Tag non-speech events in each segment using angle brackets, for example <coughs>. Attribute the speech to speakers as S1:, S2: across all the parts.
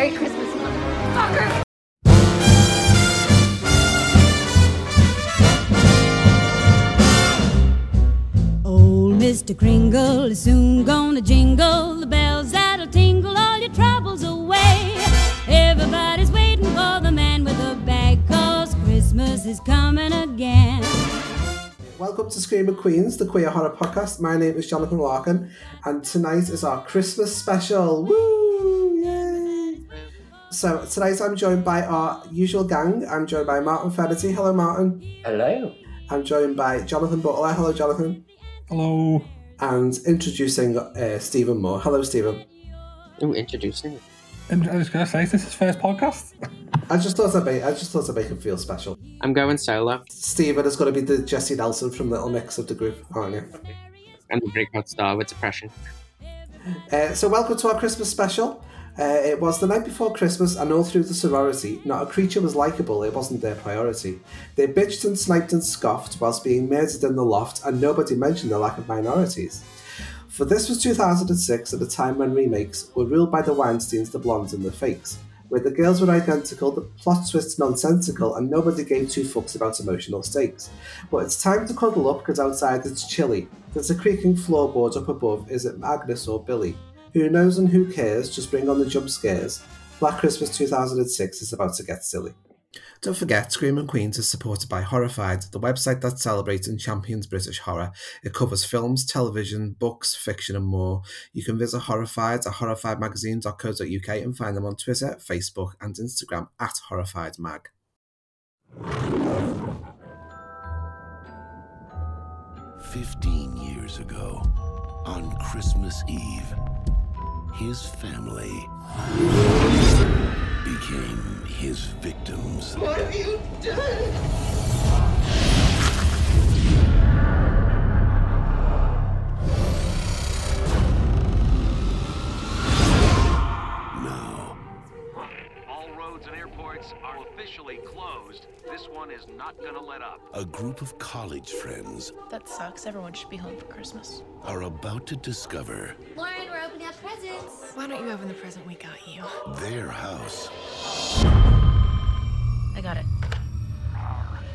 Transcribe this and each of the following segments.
S1: Merry Christmas, motherfucker!
S2: Old Mr. Kringle is soon gonna jingle the bells that'll tingle all your troubles away. Everybody's waiting for the man with the bag, cause Christmas is coming again.
S3: Welcome to Screaming Queens, the queer horror podcast. My name is Jonathan Larkin, and tonight is our Christmas special. Woo! Yay! So tonight I'm joined by our usual gang. I'm joined by Martin Fennerty. Hello, Martin.
S4: Hello.
S3: I'm joined by Jonathan Butler. Hello, Jonathan.
S5: Hello.
S3: And introducing uh, Stephen Moore. Hello, Stephen.
S4: Oh, introducing.
S5: And I was going to say, is this his first podcast?
S3: I just thought I'd make, I just thought I'd make him feel special.
S4: I'm going solo.
S3: Stephen is going to be the Jesy Nelson from Little Mix of the group, aren't you?
S4: I'm the breakout star with depression.
S3: Uh, so, welcome to our Christmas special. Uh, it was the night before Christmas, and all through the sorority, not a creature was likable, it wasn't their priority. They bitched and sniped and scoffed whilst being murdered in the loft, and nobody mentioned the lack of minorities. For this was 2006, at a time when remakes were ruled by the Weinsteins, the blondes, and the fakes, where the girls were identical, the plot twists nonsensical, and nobody gave two fucks about emotional stakes. But it's time to cuddle up because outside it's chilly. There's a creaking floorboard up above. Is it Agnes or Billy? Who knows and who cares? Just bring on the jump scares. Black Christmas 2006 is about to get silly. Don't forget, Screaming Queens is supported by Horrified, the website that celebrates and champions British horror. It covers films, television, books, fiction, and more. You can visit Horrified at horrifiedmagazine.co.uk and find them on Twitter, Facebook, and Instagram at HorrifiedMag.
S6: Fifteen years ago, on Christmas Eve, his family became his victims.
S1: What have you done?
S6: A group of college friends
S7: That sucks. Everyone should be home for Christmas.
S6: are about to discover
S1: Lauren, we're opening up presents.
S7: Why don't you open the present we got you?
S6: their house
S7: I got it.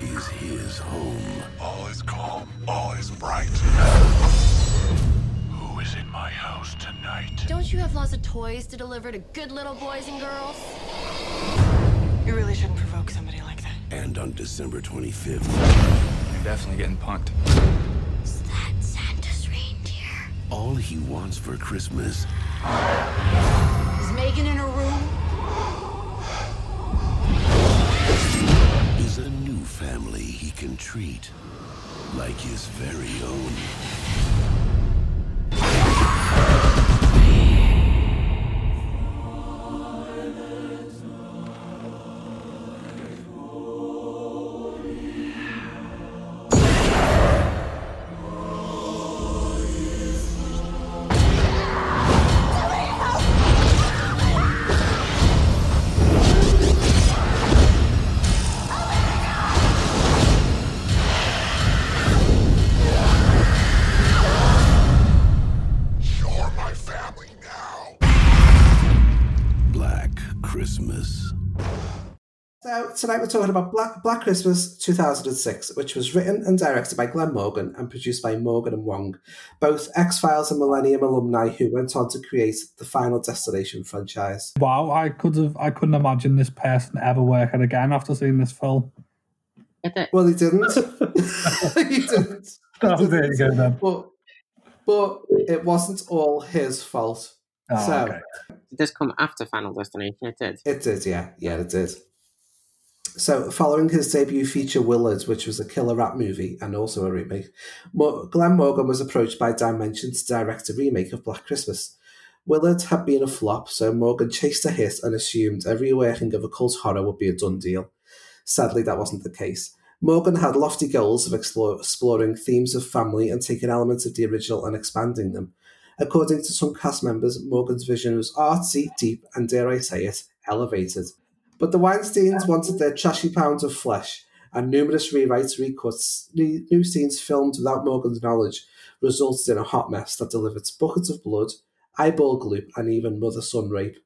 S6: is his home.
S8: All is calm, all is bright. Who is in my house tonight?
S1: Don't you have lots of toys to deliver to good little boys and girls?
S7: You really shouldn't provoke somebody like that.
S6: And on December 25th,
S5: You're definitely getting punked.
S1: Is that Santa's reindeer?
S6: all he wants for Christmas
S1: Is Megan in her room?
S6: is a new family he can treat like his very own.
S3: Tonight we're talking about Black, Black Christmas 2006, which was written and directed by Glenn Morgan and produced by Morgan and Wong, both X-Files and Millennium alumni who went on to create the Final Destination franchise.
S5: Wow, I could have, I couldn't imagine this person ever working again after seeing this film.
S3: Well, he didn't. <laughs> <laughs> he didn't. He
S5: there go
S3: didn't.
S5: then.
S3: But, but it wasn't all his fault.
S5: Oh,
S3: so
S5: okay.
S4: Did this come after Final Destination? It did.
S3: it did, yeah, yeah, it did. So, following his debut feature Willard, which was a killer rap movie and also a remake, Glenn Morgan was approached by Dimension to direct a remake of Black Christmas. Willard had been a flop, so Morgan chased a hit and assumed every working of a occult horror would be a done deal. Sadly, that wasn't the case. Morgan had lofty goals of explore, exploring themes of family and taking elements of the original and expanding them. According to some cast members, Morgan's vision was artsy, deep, and dare I say it, elevated. But the Weinsteins wanted their trashy pounds of flesh, and numerous rewrites, recuts, new new scenes filmed without Morgan's knowledge resulted in a hot mess that delivered buckets of blood, eyeball glue, and even mother son rape.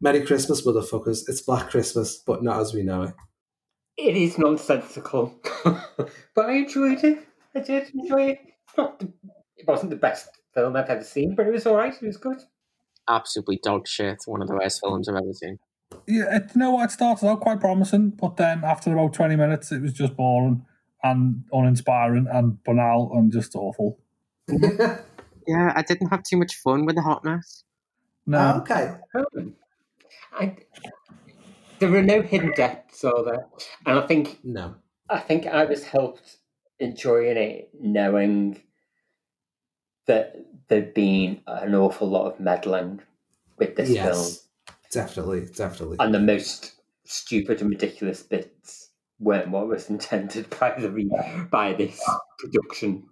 S3: Merry Christmas, motherfuckers. It's Black Christmas, but not as we know it.
S9: It is nonsensical, <laughs> but I enjoyed it. I did enjoy it. It's not the, it wasn't the best film I've ever seen, but it was all right. It was good.
S4: Absolutely dog shit. One of the worst films I've ever seen.
S5: Yeah, it, you know what? It started out quite promising, but then after about 20 minutes, it was just boring and uninspiring and banal and just awful. <laughs>
S4: Yeah, I didn't have too much fun with the hot mess.
S5: No.
S3: Oh, okay.
S9: I, there were no hidden depths, are there? And I think
S3: No.
S9: I think I was helped enjoying it knowing that there'd been an awful lot of meddling with this film,
S3: yes. Definitely, definitely.
S9: and the most stupid and ridiculous bits weren't what was <laughs> intended by the re- by this production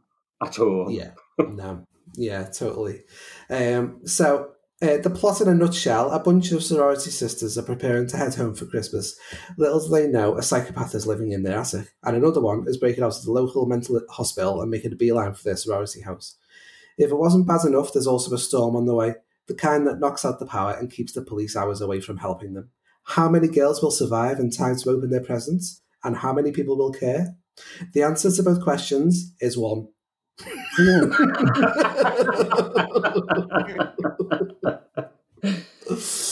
S9: at all.
S3: Yeah, no, yeah, totally. Um, so, uh, the plot in a nutshell a bunch of sorority sisters are preparing to head home for Christmas. Little do they know, a psychopath is living in their attic, and another one is breaking out of the local mental hospital and making a beeline for their sorority house. If it wasn't bad enough, there's also a storm on the way, the kind that knocks out the power and keeps the police hours away from helping them. How many girls will survive in time to open their presents? And how many people will care? The answer to both questions is one. <laughs>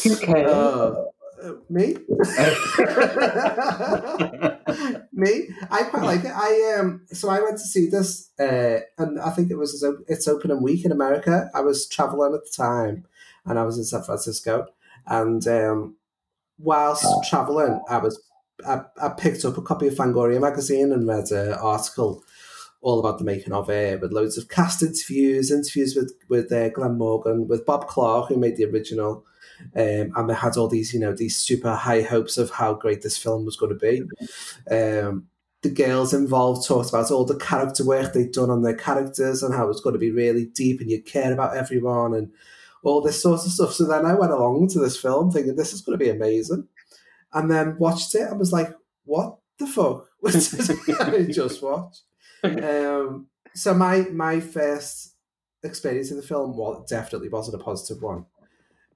S9: Who cares?
S3: Uh, me? <laughs> <laughs> me? I quite like it. I um. So I went to see this, uh, and I think it was its op- its opening week in America. I was traveling at the time, and I was in San Francisco, and um, whilst traveling, I was I, I picked up a copy of Fangoria magazine and read an article all about the making of it, with loads of cast interviews, interviews with with uh, Glenn Morgan, with Bob Clark, who made the original, um, and they had all these, you know, these super high hopes of how great this film was going to be. Um, the girls involved talked about all the character work they'd done on their characters and how it was going to be really deep and you care about everyone and all this sort of stuff. So then I went along to this film thinking this is going to be amazing, and then watched it and was like, "What the fuck?" <laughs> was I just watch?" Um, so my my first experience in the film was definitely wasn't a positive one,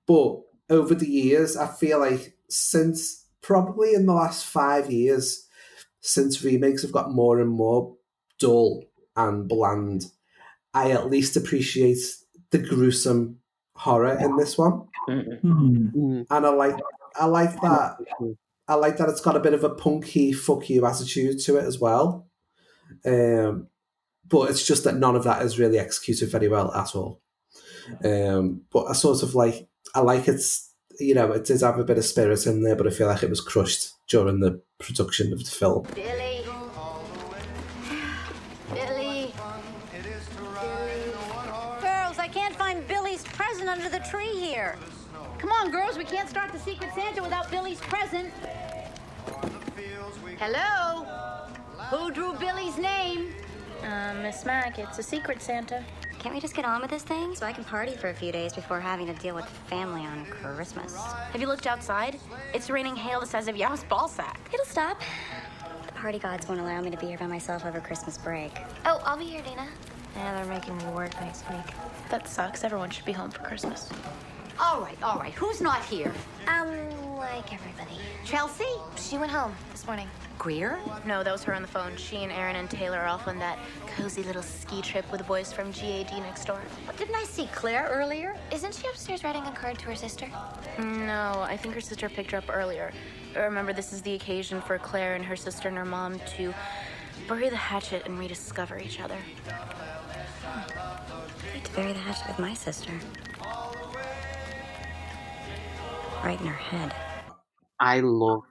S3: but over the years, I feel like since probably in the last five years, since remakes have got more and more dull and bland, I at least appreciate the gruesome horror in this one,
S5: Hmm.
S3: and I like I like that. I like that it's got a bit of a punky fuck you attitude to it as well. Um, but it's just that none of that is really executed very well at all. Um, but I sort of like I like it's you know it did have a bit of spirit in there, but I feel like it was crushed during the production of the film.
S1: Billy. Billy.
S10: Girls, I can't find Billy's present under the tree here. Come on, girls, we can't start the Secret Santa without Billy's present. Hello? Who drew Billy's name?
S11: Uh, Miss Mac, it's a secret Santa.
S12: Can't we just get on with this thing so I can party for a few days before having to deal with family on Christmas?
S11: Have you looked outside? It's raining hail the size of Yow's ball sack.
S12: It'll stop. The party gods won't allow me to be here by myself over Christmas break.
S1: Oh, I'll be here, Dana.
S11: Yeah, they're making me work next week. That sucks. Everyone should be home for Christmas.
S10: All right, all right. Who's not here?
S1: Um, like everybody.
S10: Chelsea?
S1: She went home this morning.
S10: Greer?
S11: No, that was her on the phone. She and Aaron and Taylor are off on that cozy little ski trip with the boys from GAD next door.
S10: Well, didn't I see Claire earlier?
S1: Isn't she upstairs writing a card to her sister?
S11: No, I think her sister picked her up earlier. Remember, this is the occasion for Claire and her sister and her mom to bury the hatchet and rediscover each other. Hmm.
S12: I'd like to bury the hatchet with my sister. Right in her head.
S4: I love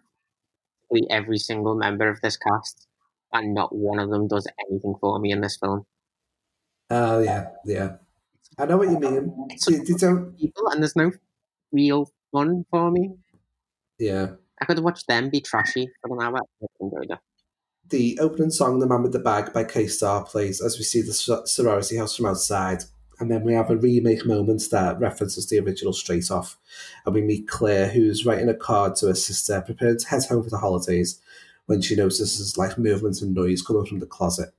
S4: every single member of this cast, and not one of them does anything for me in this film.
S3: Oh yeah, yeah. I know what you mean. So they don't.
S4: People, and there's no real fun for me.
S3: Yeah.
S4: I could watched them be trashy for an hour. I enjoyed it.
S3: The opening song, "The Man with the Bag" by Kay Starr, plays as we see the sor- sorority house from outside, and then we have a remake moment that references the original straight off, and we meet Claire, who's writing a card to her sister, preparing to head home for the holidays, when she notices like movements and noise coming from the closet.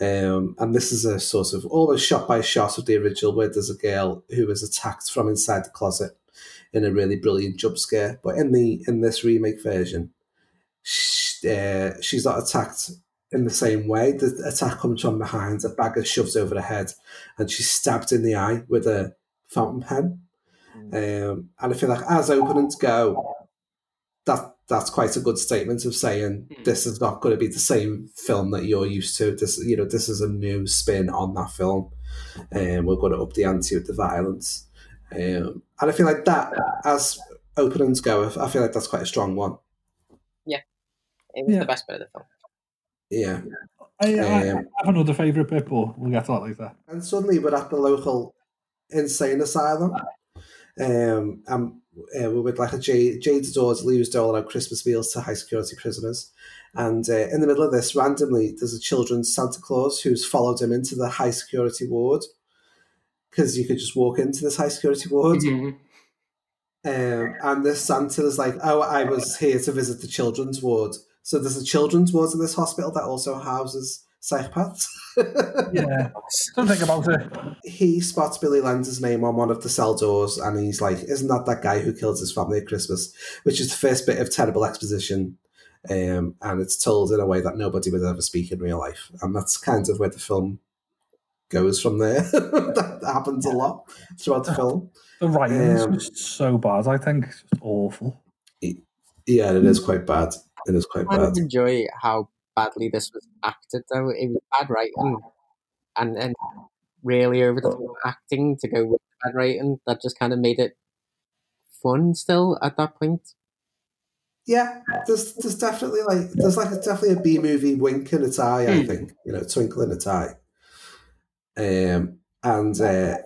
S3: Um, and this is a sort of almost shot by shot of the original, where there's a girl who is attacked from inside the closet in a really brilliant jump scare. But in the in this remake version, sh uh, she's not attacked in the same way. The attack comes from behind, a bag is shoved over her head, and she's stabbed in the eye with a fountain pen. Um, and I feel like as openings go, that that's quite a good statement of saying this is not going to be the same film that you're used to. This you know this is a new spin on that film, and um, we're going to up the ante with the violence. Um, and I feel like that as openings go, I feel like that's quite a strong one.
S4: Yeah, it was
S5: Yeah.
S4: the best bit of the film.
S3: Yeah.
S5: I, I, I
S3: Um,
S5: have another favourite bit, but we'll get to that later.
S3: And suddenly we're at the local insane asylum. Um, and uh, we're with like a Jade, Jade Dawsley who's doling out Christmas meals to high security prisoners. And uh, in the middle of this, randomly, there's a children's Santa Claus who's followed him into the high security ward because you could just walk into this high security ward. Um, and this Santa is like, oh, I was here to visit the children's ward. So there's a children's ward in this hospital that also houses psychopaths. <laughs>
S5: Yeah, don't think about it.
S3: he spots Billy Lenz's name on one of the cell doors and he's like, Isn't that that guy who killed his family at Christmas? Which is the first bit of terrible exposition. Um, and it's told in a way that nobody would ever speak in real life. And that's kind of where the film goes from there. <laughs> that happens a lot throughout the <laughs> film.
S5: The writing is
S3: Um,
S5: just so bad. I think it's just awful.
S3: Yeah, it is quite bad. It is quite
S4: I
S3: bad.
S4: did enjoy how badly this was acted, though. It was bad writing and and really over the top acting to go with bad writing. That just kind of made it fun still at that point.
S3: Yeah, there's there's definitely like there's like a, definitely a B movie wink in its eye. I
S4: Hmm.
S3: think you know, twinkle in its eye. Um, and uh,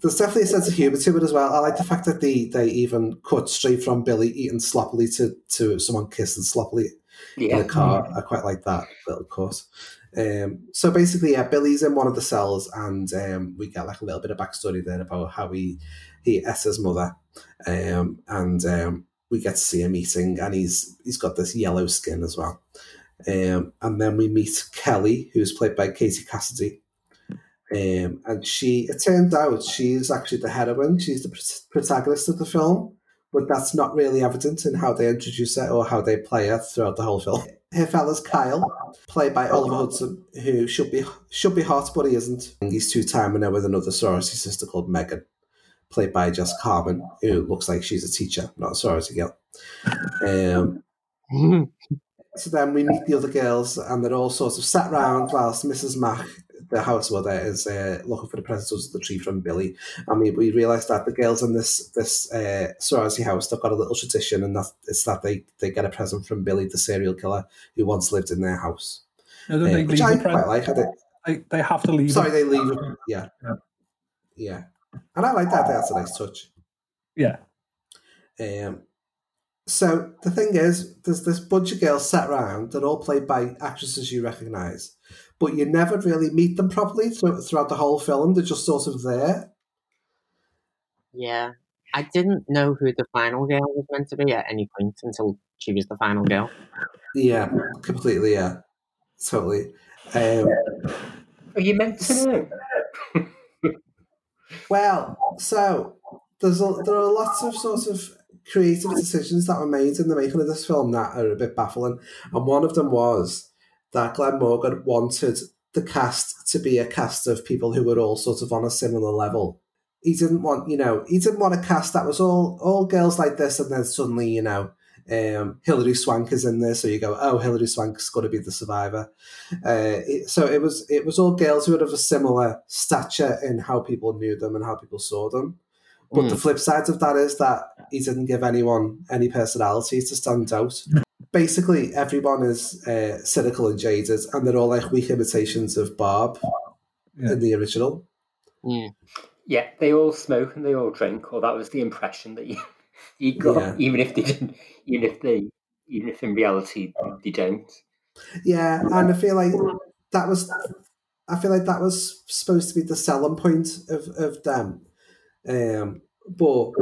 S3: there's definitely a sense of humour to it as well. I like the fact that they they even cut straight from Billy eating sloppily to to someone kissing sloppily in
S9: Yeah.
S3: a car. I quite like that little cut. Um, so basically, yeah, Billy's in one of the cells, and um, we get like a little bit of backstory there about how he he ate his mother, um, and um, we get to see him eating, and he's he's got this yellow skin as well. Um, and then we meet Kelly, who's played by Katie Cassidy. Um, and she, it turned out, she's actually the heroine. She's the pr- protagonist of the film, but that's not really evident in how they introduce her or how they play her throughout the whole film. Her fella's Kyle, played by Oliver Hudson, who should be should be hot, but he isn't. And he's two timing her with another sorority sister called Megan, played by Jess Harmon, who looks like she's a teacher, not a sorority girl. Um, <laughs> so then we meet the other girls, and they're all sort of sat round whilst Mrs. Mack, the house mother, is uh, looking for the presents of the tree from Billy. And we, we realise that the girls in this this uh, sorority house, they've got a little tradition, and that it's that they, they get a present from Billy, the serial killer, who once lived in their house.
S5: No,
S3: Uh,
S5: they
S3: which I quite
S5: present.
S3: like. I think.
S5: They, they have to leave.
S3: Sorry,
S5: it.
S3: they leave it. Yeah. Yeah. And I like that. That's a nice touch.
S5: Yeah.
S3: Um, so the thing is, there's this bunch of girls sat around. They're all played by actresses you recognise, but you never really meet them properly throughout the whole film. They're just sort of there.
S4: Yeah. I didn't know who the final girl was meant to be at any point until she was the final girl.
S3: Yeah, completely. Yeah, totally. Um,
S9: Are you meant to know? <laughs>
S3: Well, so there's a, there are lots of sort of creative decisions that were made in the making of this film that are a bit baffling, and one of them was that Glenn Morgan wanted the cast to be a cast of people who were all sort of on a similar level. He didn't want, you know, he didn't want a cast that was all all girls like this, and then suddenly, you know, um, Hilary Swank is in there, so you go, oh, Hilary Swank's got to be the survivor. Uh, it, so it was it was all girls who were of a similar stature in how people knew them and how people saw them. But the
S4: Mm.
S3: flip side of that is that he didn't give anyone any personality to stand out. Basically, everyone is uh, cynical and jaded, and they're all like weak imitations of Barb in the original.
S9: Yeah, they all smoke and they all drink, or that was the impression that you, you got,
S3: Yeah.
S9: even if they didn't, even if they, even if in reality they don't.
S3: Yeah, and I feel like that was, I feel like that was supposed to be the selling point of of them. Um, but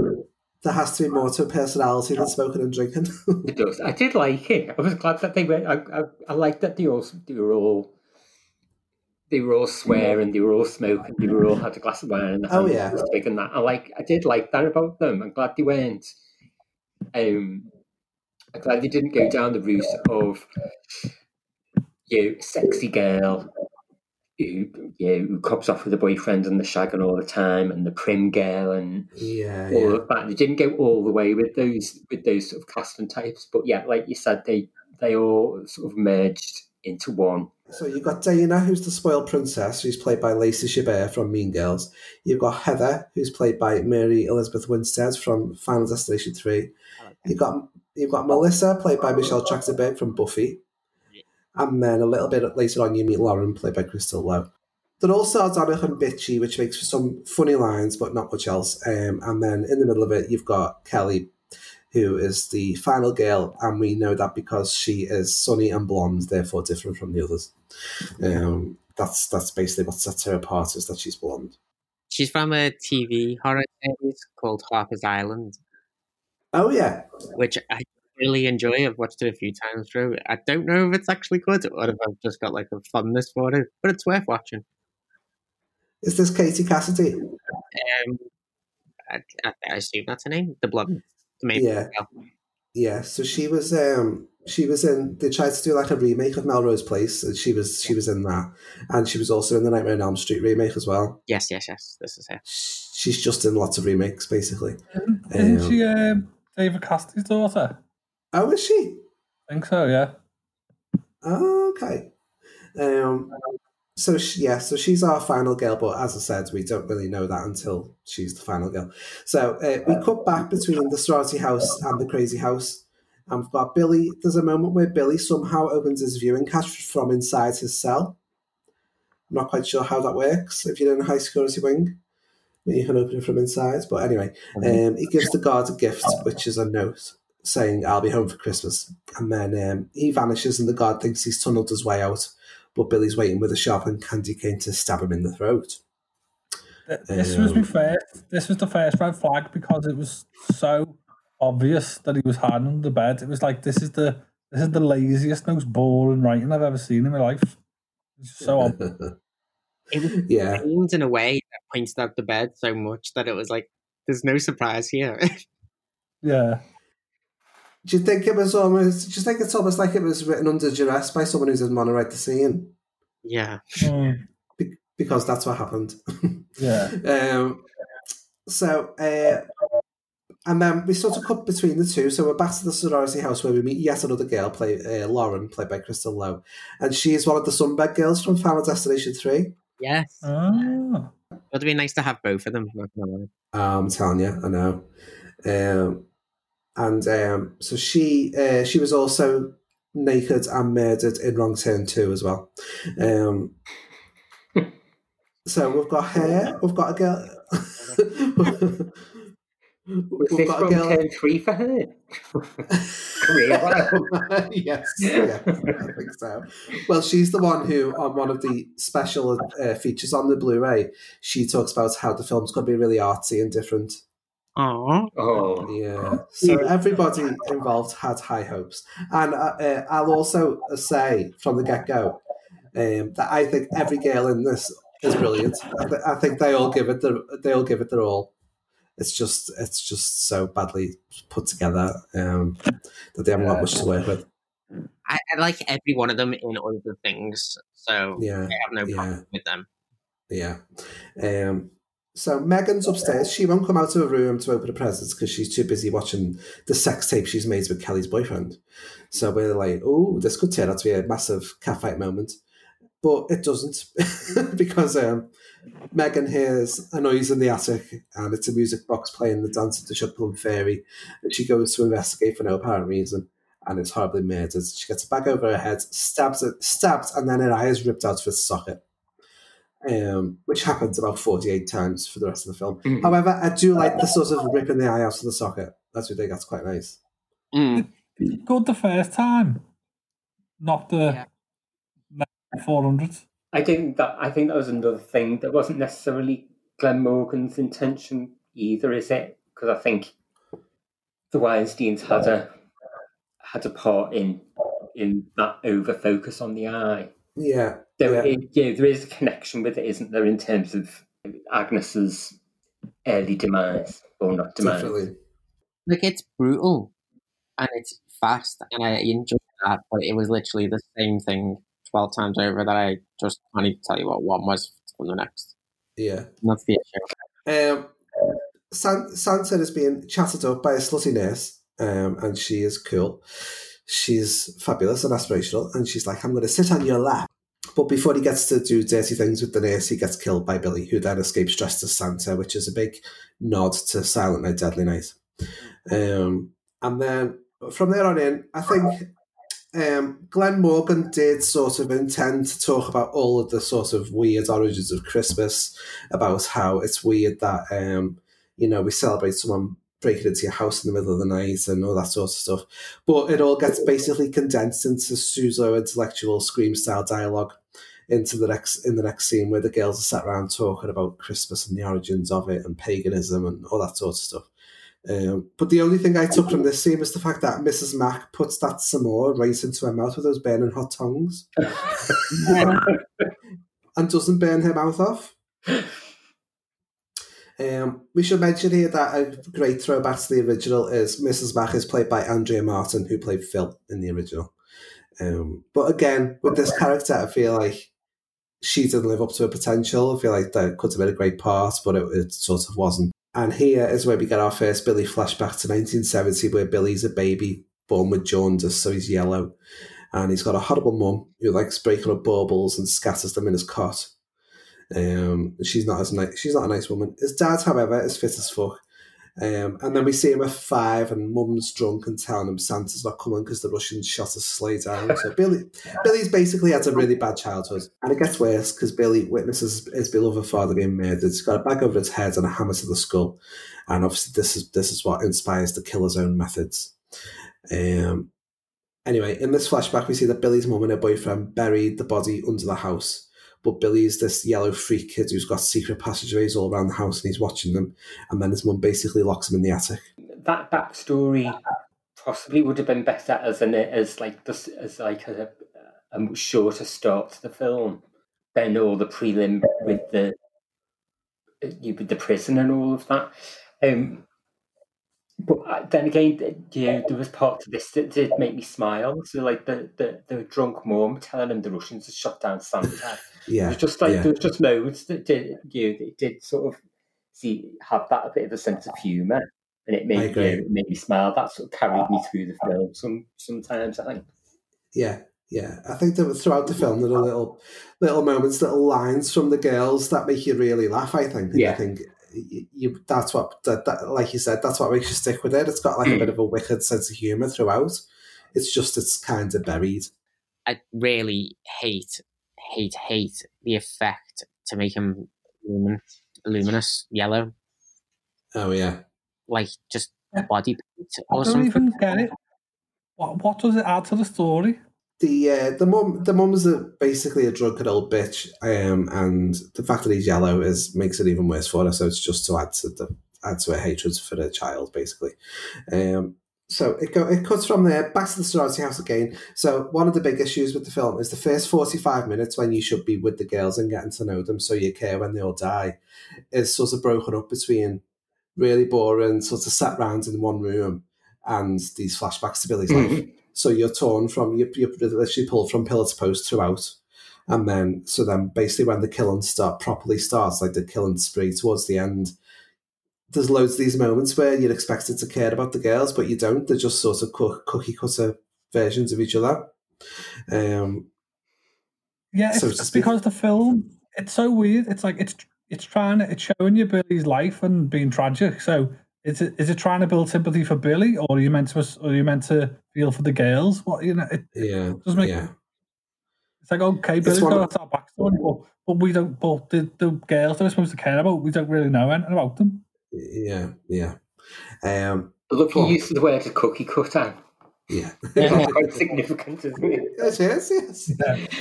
S3: there has to be more to a personality than smoking and drinking. <laughs>
S9: It does. I did like it. I was glad that they went. I, I, I liked that they all they were all they were all swearing, they were all smoking, they were all had a glass of wine in the
S3: Oh, yeah.
S9: big and that. I like, I did like that about them. I'm glad they weren't. Um, I'm glad they didn't go down the route of you know, sexy girl who you know, who cops off with the boyfriend and the shagging all the time, and the prim girl and
S3: Yeah,
S9: all
S3: yeah.
S9: of that. They didn't go all the way with those with those sort of casting types, but yeah, like you said, they they all sort of merged into one.
S3: So you've got Diana, who's the spoiled princess, who's played by Lacey Chabert from Mean Girls. You've got Heather, who's played by Mary Elizabeth Winstead from Final Destination 3. You've got you've got Melissa, played by Michelle Trachtenberg from Buffy. And then a little bit later on, you meet Lauren, played by Crystal Lowe. They're all sardonic and bitchy, which makes for some funny lines, but not much else. Um, and then in the middle of it, you've got Kelly, who is the final girl, and we know that because she is sunny and blonde, therefore different from the others. Um, that's that's basically what sets her apart is that she's blonde.
S4: She's from a TV horror series called Harper's Island,
S3: Oh yeah,
S4: which I really enjoy. I've watched it a few times through. I don't know if it's actually good or if I've just got like a fondness for it, but it's worth watching.
S3: is this Katie Cassidy?
S4: Um, I, I, I assume that's her name, the blonde, the main
S3: Yeah.
S4: girl.
S3: Yeah, so she was um she was in they tried to do like a remake of Melrose Place and she was she was in that. And she was also in the Nightmare on Elm Street remake as well.
S4: Yes, yes, yes. This is her.
S3: She's just in lots of remakes basically.
S5: Isn't
S3: Um,
S5: she um, David Cassidy's daughter?
S3: Oh is she?
S5: I think so, yeah.
S3: Okay. Um so she, yeah, so she's our final girl, but as I said, we don't really know that until she's the final girl. So uh, we cut back between the sorority house and the crazy house, and we've got Billy. There's a moment where Billy somehow opens his viewing cache from inside his cell. I'm not quite sure how that works if you're in a high security wing, when you can open it from inside. But anyway, um, he gives the guard a gift, which is a note saying, I'll be home for Christmas. And then um, he vanishes, and the guard thinks he's tunneled his way out. But Billy's waiting with a sharpened candy cane to stab him in the throat.
S5: Th- This was my
S3: Um,
S5: first. This was the first red flag because it was so obvious that he was hiding under the bed. It was like this is the this is the laziest, most boring writing I've ever seen in my life. It's so obvious. <laughs>
S4: It was
S3: Yeah.
S4: framed in a way that points out the bed so much that it was like, there's no surprise here. <laughs>
S5: yeah.
S3: Do you think it was almost? Do you think it's almost like it was written under duress by someone who didn't want to write the scene?
S4: yeah.
S3: Be- because that's what happened. <laughs>
S5: Yeah.
S3: um, so, uh, and then we sort of cut between the two. So we're back to the sorority house where we meet yet another girl, play uh, Lauren, played by Crystal Lowe, and she is one of the sunbed girls from Final Destination Three.
S4: Yes.
S5: Oh.
S4: It would be nice to have both of them. not gonna lie.
S3: Um, I'm telling you, I know. Um, and um, so she uh, she was also naked and murdered in Wrong Turn Two as well. Um, <laughs> so we've got her. We've got a girl. <laughs>
S9: Was <laughs>
S3: we've
S9: this
S3: got a
S9: from
S3: girl.
S9: turn three for her?
S3: Yes, yeah, I think so. Well, she's the one who, on one of the special uh, features on the Blu-ray, she talks about how the film's going to be really artsy and different.
S4: Aww.
S9: Oh,
S3: Yeah. So everybody involved had high hopes, and uh, uh, I'll also say from the get go um, that I think every girl in this is brilliant. I, th- I think they all give it their they all give it their all. It's just it's just so badly put together um, that they haven't got much to work with.
S4: I, I like every one of them in other things, so
S3: Yeah,
S4: I have no
S3: yeah.
S4: problem with them.
S3: Yeah. Um, so Megan's upstairs. She won't come out of her room to open the presents because she's too busy watching the sex tape she's made with Kelly's boyfriend. So we're like, oh, this could turn out to be a massive catfight moment. But it doesn't <laughs> because um, Megan hears a noise in the attic and it's a music box playing the Dance of the Sugar Plum Fairy. And she goes to investigate for no apparent reason and it's horribly murdered. She gets a bag over her head, stabs it, stabs, and then her eye is ripped out of its socket um, which happens about 48 times for the rest of the film.
S9: Mhm.
S3: However, I do like the sort of ripping the eye out of the socket. That's what I think that's quite nice.
S4: Mm.
S5: Good the first time, not the four hundred.
S9: I think that I think that was another thing. That wasn't necessarily Glenn Morgan's intention either, is it? Because I think the Weinsteins had a had a part in in that over focus on the eye.
S3: Yeah.
S9: There,
S3: yeah.
S9: it- yeah, there is a connection with it, isn't there, in terms of Agnes's early demise or not demise?
S3: Definitely.
S4: Like it's brutal and it's fast, and I enjoy that. But it was literally the same thing twelve times over that I just can't even tell you what one was from the next.
S3: Yeah.
S4: And that's the issue.
S3: Um, San- Santa is being chatted up by a slutty nurse, um, and she is cool. She's fabulous and aspirational, and she's like, I'm going to sit on your lap. But before he gets to do dirty things with the nurse, he gets killed by Billy, who then escapes dressed as Santa, which is a big nod to Silent Night, Deadly Night. Um, and then from there on in, I think um, Glenn Morgan did sort of intend to talk about all of the sort of weird origins of Christmas, about how it's weird that um, you know we celebrate someone breaking into your house in the middle of the night and all that sort of stuff. But it all gets basically condensed into pseudo intellectual scream style dialogue into the next in the next scene where the girls are sat around talking about Christmas and the origins of it and paganism and all that sort of stuff. Um, but the only thing I took from this scene was the fact that Mrs. Mack puts that s'more right into her mouth with those burning hot tongs <laughs> and doesn't burn her mouth off. Um, we should mention here that a great throwback to the original is Mrs. Mack is played by Andrea Martin, who played Phil in the original. Um, but again, with this character, I feel like she didn't live up to her potential. I feel like that could have been a great part, but it, it sort of wasn't. And here is where we get our first Billy flashback to 1970, where Billy's a baby born with jaundice, so he's yellow. And he's got a horrible mum who likes breaking up baubles and scatters them in his cot. Um, she's not as nice. She's not a nice woman. His dad, however, is fit as fuck. Um, and then we see him at five, and Mum's drunk and telling him Santa's not coming because the Russians shot his sleigh down. So <laughs> Billy, Billy's basically had a really bad childhood, and it gets worse because Billy witnesses his beloved father being murdered. He's got a bag over his head and a hammer to the skull, and obviously this is this is what inspires the killer's own methods. Um, anyway, in this flashback, we see that Billy's mum and her boyfriend buried the body under the house. But Billy's this yellow freak kid who's got secret passageways all around the house and he's watching them. And then his mum basically locks him in the attic.
S9: That backstory possibly would have been better as an as like this as like a, a shorter start to the film than all the prelim with the you with the prison and all of that. Um, but uh, then again, yeah, there was parts of this that did make me smile. So like the the, the drunk mom telling him the Russians had shot down Santa.
S3: Yeah,
S9: it was just like
S3: yeah.
S9: there was just moments that did you know, it did sort of see have that a bit of a sense of humour, and it made
S3: agree.
S9: you know, it made me smile. That sort of carried me through the film. Some sometimes I think.
S3: Yeah, yeah. I think that throughout the film there are little little moments, little lines from the girls that make you really laugh. I think.
S9: Yeah.
S3: I think you, you that's what that, that like you said that's what makes you stick with it. It's got like a mm. bit of a wicked sense of humour throughout. It's just it's kind of buried.
S4: I really hate, hate, hate the effect to make him lumin- luminous yellow,
S3: Oh yeah.
S4: like just body paint
S5: I
S4: or
S5: don't
S4: something.
S5: even get it. What, what does it add to the story?
S3: The uh, the mum the mum's a, basically a drunken old bitch, um, and the fact that he's yellow is makes it even worse for her. So it's just to add to the add to her hatred for the child, basically. Um, so it go it cuts from there back to the sorority house again. So one of the big issues with the film is the first forty five minutes when you should be with the girls and getting to know them, so you care when they all die, is sort of broken up between really boring, sort of sat rounds in one room, and these flashbacks to Billy's life. Mm-hmm. So you're torn from you're, you're literally pulled from pillar to post throughout. And then so then basically when the killing start properly starts, like the killing spree towards the end, there's loads of these moments where you're expected to care about the girls, but you don't. They're just sort of cook, cookie cutter versions of each other. Um,
S5: Yeah, it's,
S3: So to
S5: it's because the film it's so weird. It's like it's it's trying to it's showing you Billy's life and being tragic. So is it is it trying to build sympathy for Billy, or are you meant to or are you meant to feel for the girls? What you know? It,
S3: yeah,
S5: doesn't make
S3: yeah.
S5: it's like okay, Billy's got
S3: of-
S5: our backstory, but but we don't. But the the girls that we're supposed to care about, we don't really know anything about them.
S3: Yeah, yeah. Um,
S9: Look,
S3: Go
S9: you used the word cookie cutter.
S3: yeah. <laughs>
S9: It's quite significant, isn't it?
S3: It is, yes.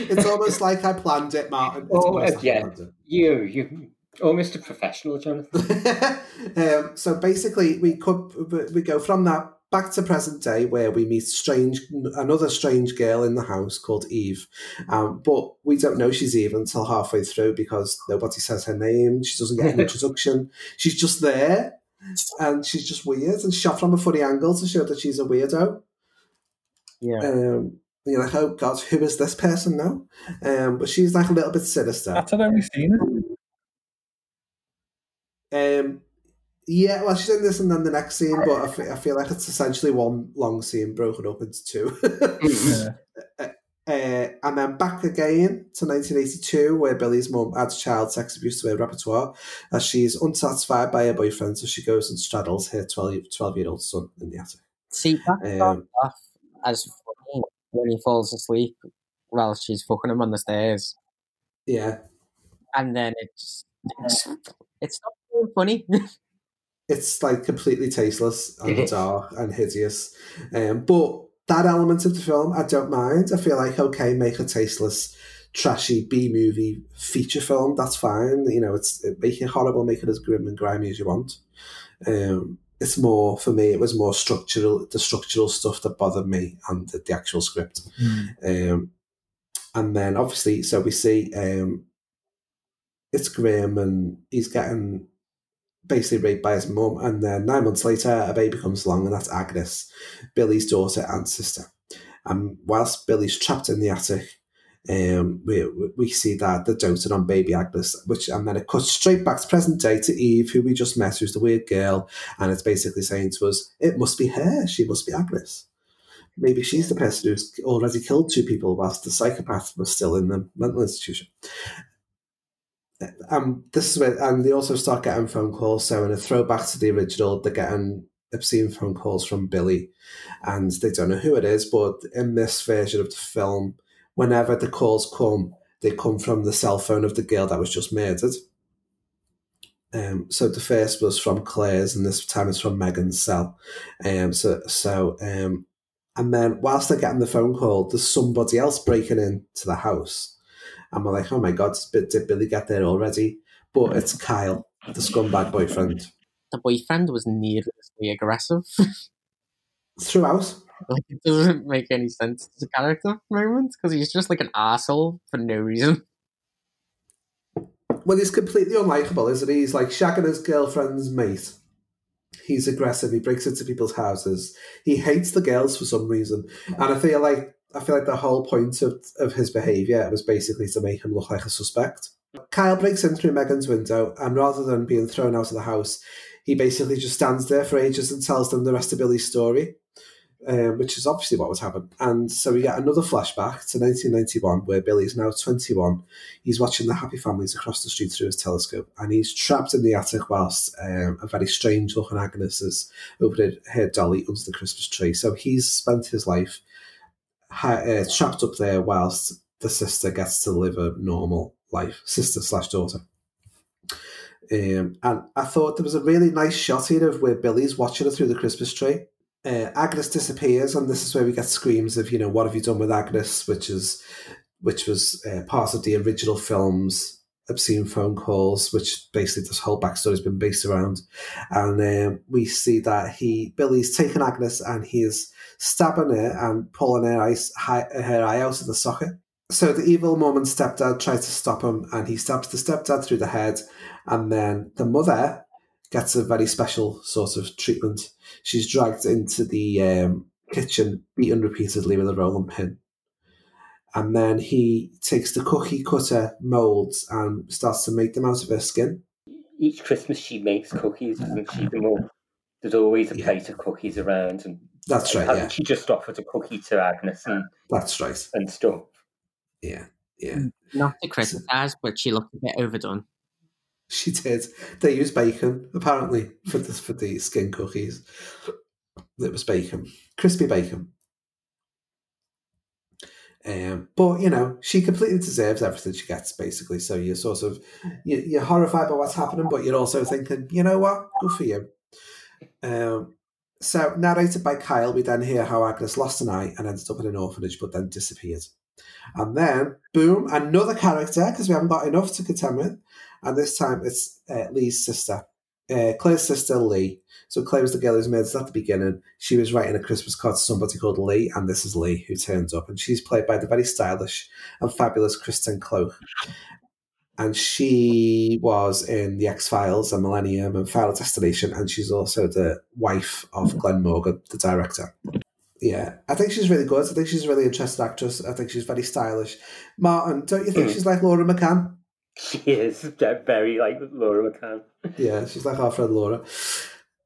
S3: It's almost like I planned it, Martin. It's
S9: Oh,
S3: like
S9: yeah. You, you, almost a professional, Jonathan. <laughs>
S3: um, so basically, we could we go from that back to present day where we meet strange another strange girl in the house called Eve, um, but we don't know she's Eve until halfway through because nobody says her name. She doesn't get an <laughs> introduction. She's just there, and she's just weird and shot from a funny angle to show that she's a weirdo.
S4: Yeah.
S3: Um, you're like, oh god, who is this person now? Um, but she's like a little bit sinister.
S5: That's how we've seen
S3: it. Um, yeah, well, she's in this and then the next scene, but I feel like it's essentially one long scene broken up into two.
S5: Yeah. <laughs>
S3: Uh, and then back again to 1982, where Billy's mum adds child sex abuse to her repertoire as she's unsatisfied by her boyfriend, so she goes and straddles her 12, 12 year old son in the attic.
S4: See, that
S3: Um,
S4: off as when he falls asleep while she's fucking him on the stairs.
S3: Yeah.
S4: And then it's it's, it's not funny. <laughs>
S3: it's like completely tasteless and dark and hideous. Um, but that element of the film, I don't mind. I feel like okay, make a tasteless, trashy B movie feature film. That's fine. You know, it's it, make it horrible, make it as grim and grimy as you want. Um, it's more for me. It was more structural, the structural stuff that bothered me, and the, the actual script. Um, and then obviously, so we see um, it's grim, and he's getting basically raped by his mum. And then nine months later, a baby comes along, and that's Agnes, Billy's daughter and sister. And whilst Billy's trapped in the attic, um, we we see that they're doting on baby Agnes, which and then it cuts straight back to present day to Eve, who we just met, who's the weird girl, and it's basically saying to us, it must be her, she must be Agnes. Maybe she's the person who's already killed two people whilst the psychopath was still in the mental institution. Um, this is where, and they also start getting phone calls. So, in a throwback to the original, they're getting obscene phone calls from Billy, and they don't know who it is. But in this version of the film, whenever the calls come, they come from the cell phone of the girl that was just murdered. Um, so the first was from Claire's, and this time it's from Megan's cell. Um, so so um, and then whilst they're getting the phone call, there's somebody else breaking into the house, and we're like, oh my god, did Billy get there already? But it's Kyle, the scumbag boyfriend.
S4: the boyfriend was needlessly aggressive.
S3: Throughout,
S4: like it doesn't make any sense as a character moment because he's just like an asshole for no reason.
S3: well, he's completely unlikable, isn't he? He's like shagging his girlfriend's mate. He's aggressive. He breaks into people's houses. He hates the girls for some reason, and I feel like I feel like the whole point of, of his behaviour was basically to make him look like a suspect. Kyle breaks in through Megan's window, and rather than being thrown out of the house, he basically just stands there for ages and tells them the rest of Billy's story, um, which is obviously what would happen. And so we get another flashback to 1991, where Billy's now 21. He's watching the happy families across the street through his telescope, and he's trapped in the attic whilst um, a very strange looking Agnes has opened her dolly under the Christmas tree. So he's spent his life uh, trapped up there whilst the sister gets to live a normal life, sister slash daughter. Um, and I thought there was a really nice shot here of where Billy's watching her through the Christmas tree. Uh, Agnes disappears, and this is where we get screams of, you know, what have you done with Agnes, which is, which was uh, part of the original film's obscene phone calls, which basically this whole backstory has been based around. And um, we see that he Billy's taken Agnes and he is stabbing her and pulling her eye, her eye out of the socket. So the evil and stepdad try to stop him, and he stabs the stepdad through the head, and then the mother gets a very special sort of treatment. She's dragged into the um, kitchen, beaten repeatedly with a rolling pin. And then he takes the cookie cutter molds and starts to make them out of her skin.
S9: Each Christmas she makes cookies, doesn't she? The more, there's always a plate of cookies around, and
S3: That's right, yeah.
S9: She just offered a cookie to Agnes and
S3: That's right.
S9: and stuff.
S3: Yeah, yeah.
S4: Mm, not to criticize, but she looked a bit overdone.
S3: She did. They used bacon apparently for the for the skin cookies. It was bacon, crispy bacon. Um, but you know, she completely deserves everything she gets, basically. So you're sort of you, you're horrified by what's happening, but you're also thinking, you know what, good for you. Um, so narrated by Kyle, we then hear how Agnes lost an eye and ended up in an orphanage, but then disappeared. And then, boom, another character because we haven't got enough to contend with, and this time it's uh, Lee's sister, uh, Claire's sister Lee. So Claire was the girl who's murdered at the beginning. She was writing a Christmas card to somebody called Lee, and this is Lee who turns up, and she's played by the very stylish and fabulous Kristen Cloke. And she was in The X Files and Millennium and Final Destination, and she's also the wife of Glenn Morgan, the director. Yeah, I think she's really good. I think she's a really interesting actress. I think she's very stylish. Martin, don't you think
S9: Mm.
S3: she's like Laura McCann? <laughs>
S9: She is very like Laura McCann.
S3: Yeah, she's like our friend Laura.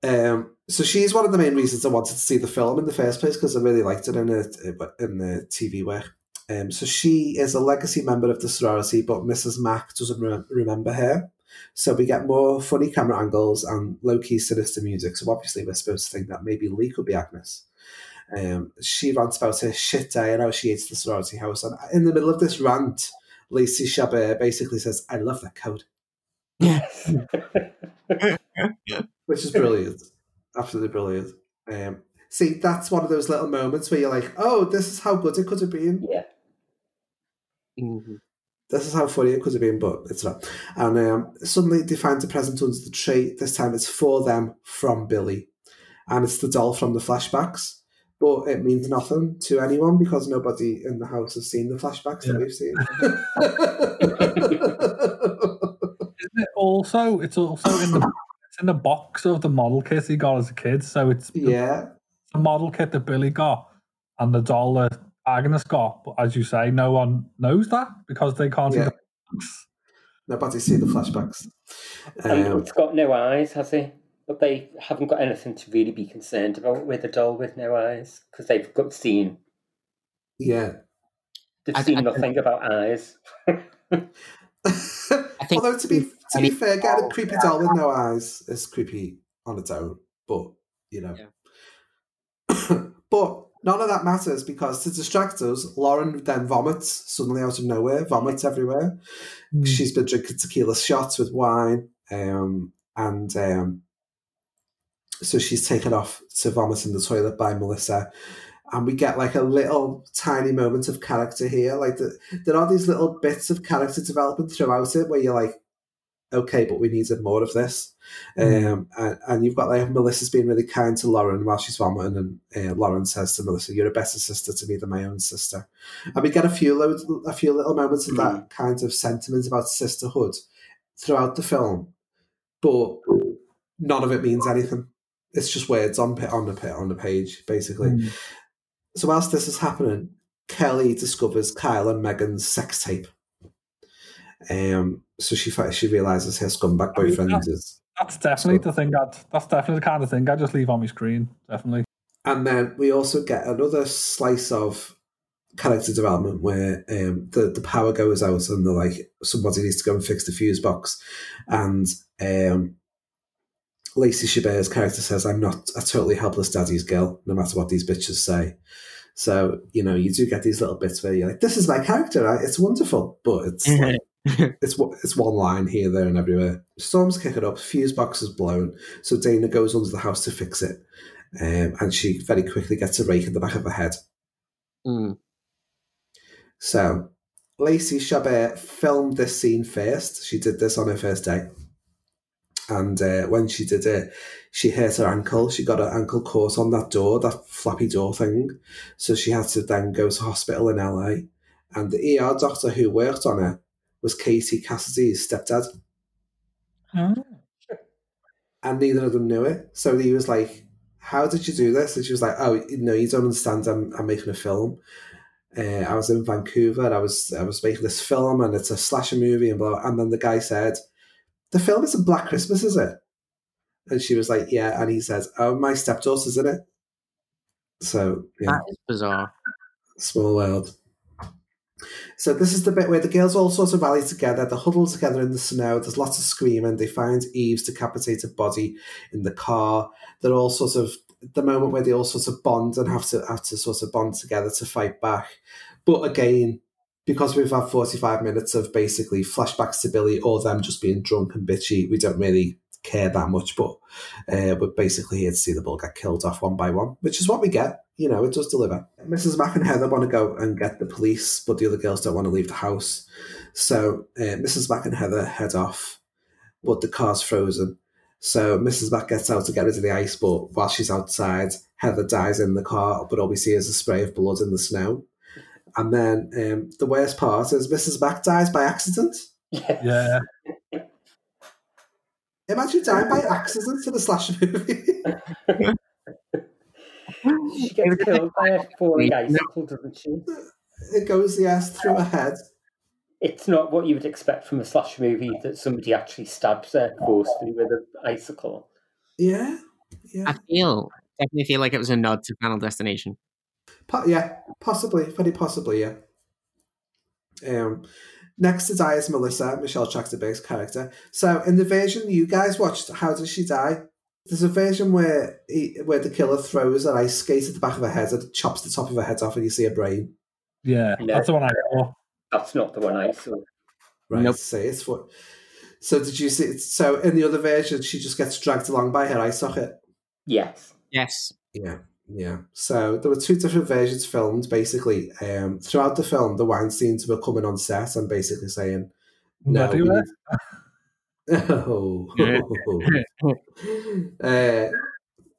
S3: Um, so she's one of the main reasons I wanted to see the film in the first place because I really liked it in the in the TV work. Um, so she is a legacy member of the sorority, but Mrs. Mac doesn't re- remember her. So we get more funny camera angles and low key sinister music. So obviously we're supposed to think that maybe Lee could be Agnes. Um, she rants about her shit day and how she hates the sorority house. And in the middle of this rant, Lacey Chabert basically says, "I love that code." which is brilliant, absolutely brilliant. Um, see, that's one of those little moments where you're like, "Oh, this is how good it could have been."
S9: Yeah.
S3: This is how funny it could have been, but it's not. And um, suddenly they find a present under the tree. This time it's for them from Billy, and it's the doll from the flashbacks. But it means nothing to anyone because nobody in the house has seen the flashbacks that we've seen.
S5: Isn't it also? It's also in the it's in the box of the model kit he got as a kid. So it's the,
S3: yeah,
S5: the model kit that Billy got and the doll that Agnes got. But as you say, no one knows that because they can't
S3: Yeah.
S5: see the flashbacks.
S3: Nobody's seen the flashbacks.
S9: And
S3: Um,
S9: it's got no eyes, has he? But they haven't got anything to really be concerned about with a doll with no eyes because they've got seen
S3: yeah.
S9: they've
S4: I-
S9: seen
S4: I-
S9: nothing about eyes. <laughs>
S3: Although to be to be fair, getting a creepy doll with no eyes is creepy on its own. But you know, <coughs> but none of that matters because to distract us, Lauren then vomits suddenly out of nowhere, vomits everywhere. She's been drinking tequila shots with wine, um, and um, so she's taken off to vomit in the toilet by Melissa. And we get like a little tiny moment of character here. Like the, there are these little bits of character development throughout it where you're like, okay, but we needed more of this. Um, and, and you've got like Melissa's being really kind to Lauren while she's vomiting, and uh, Lauren says to Melissa, "You're a better sister to me than my own sister." And we get a few loads, a few little moments of that kind of sentiment about sisterhood throughout the film, but none of it means anything. It's just words on on the on the page, basically. So whilst this is happening, Kelly discovers Kyle and Megan's sex tape. Um, so she she realizes her scumbag boyfriend is
S5: That's definitely the thing. That that's definitely the kind of thing I just leave on my screen. Definitely.
S3: And then we also get another slice of character development where um, the, the power goes out and they're like, somebody needs to go and fix the fuse box. And um, Lacey Chabert's character says, I'm not a totally helpless daddy's girl, no matter what these bitches say. So, you know, you do get these little bits where you're like, this is my character, right? It's wonderful. But it's like, <laughs> it's one- it's one line here, there, and everywhere. Storm's kick it up, fuse box is blown, so Dana goes under the house to fix it, um, and she very quickly gets a rake in the back of her head.
S4: Mm.
S3: So Lacey Chabert filmed this scene first. She did this on her first day, and uh, when she did it, she hurt her ankle. She got her ankle caught on that door, that flappy door thing. So she had to then go to hospital in LA, and the ER doctor who worked on her was Katie Cassidy's stepdad. and neither of them knew it. So he was like, "How did you do this?" And she was like, "Oh, no, you don't understand. I'm, I'm making a film. Uh, I was in Vancouver. I was I was making this film, and it's a slasher movie, and blah." And then the guy said, "The film isn't Black Christmas, is it?" And she was like, "Yeah." And he says, "Oh, my stepdaughter's in it." So yeah,
S4: That is bizarre.
S3: small world. So this is the bit where the girls all sort of rally together. They huddle together in the snow. There's lots of screaming. They find Eve's decapitated body in the car. They're all sort of the moment where they all sort of bond and have to have to sort of bond together to fight back. But again, because we've had 45 minutes of basically flashbacks to Billy or them just being drunk and bitchy, we don't really care that much. But uh, we're basically here to see the bull get killed off one by one, which is what we get. You know, it does deliver. Mrs. Mac and Heather want to go and get the police, but the other girls don't want to leave the house. So uh, Mrs. Mac and Heather head off, but the car's frozen. So Mrs. Mac gets out to get of the ice, but while she's outside, Heather dies in the car, but all we see is a spray of blood in the snow. And then um, the worst part is Mrs. Mac dies by accident.
S5: Yeah.
S3: Imagine dying by accident in a slasher movie.
S9: She gets killed by a falling icicle, doesn't she?
S3: it goes, yes, through her head.
S9: It's not what you would expect from a slasher movie that somebody actually stabs her forcefully with an icicle.
S3: Yeah, yeah.
S4: I feel definitely feel like it was a nod to Final Destination.
S3: Po- yeah, possibly, very possibly, yeah. Um, next to die is Melissa, Michelle Trachtenberg's character. So in the version you guys watched, how does she die? There's a version where he, where the killer throws an ice skate at the back of her head and chops the top of her head off, and you see a brain.
S5: Yeah,
S9: No.
S5: that's the one I saw.
S9: That's not the one I saw.
S3: Right.
S4: Nope.
S3: So it's for. So did you see? So in the other version, she just gets dragged along by her eye socket.
S9: Yes.
S4: Yes.
S3: Yeah, yeah. So there were two different versions filmed. Basically, um, throughout the film, the Weinsteins were coming on set and basically saying, "No,
S5: Bloody
S3: we need- <laughs> oh, <laughs> uh,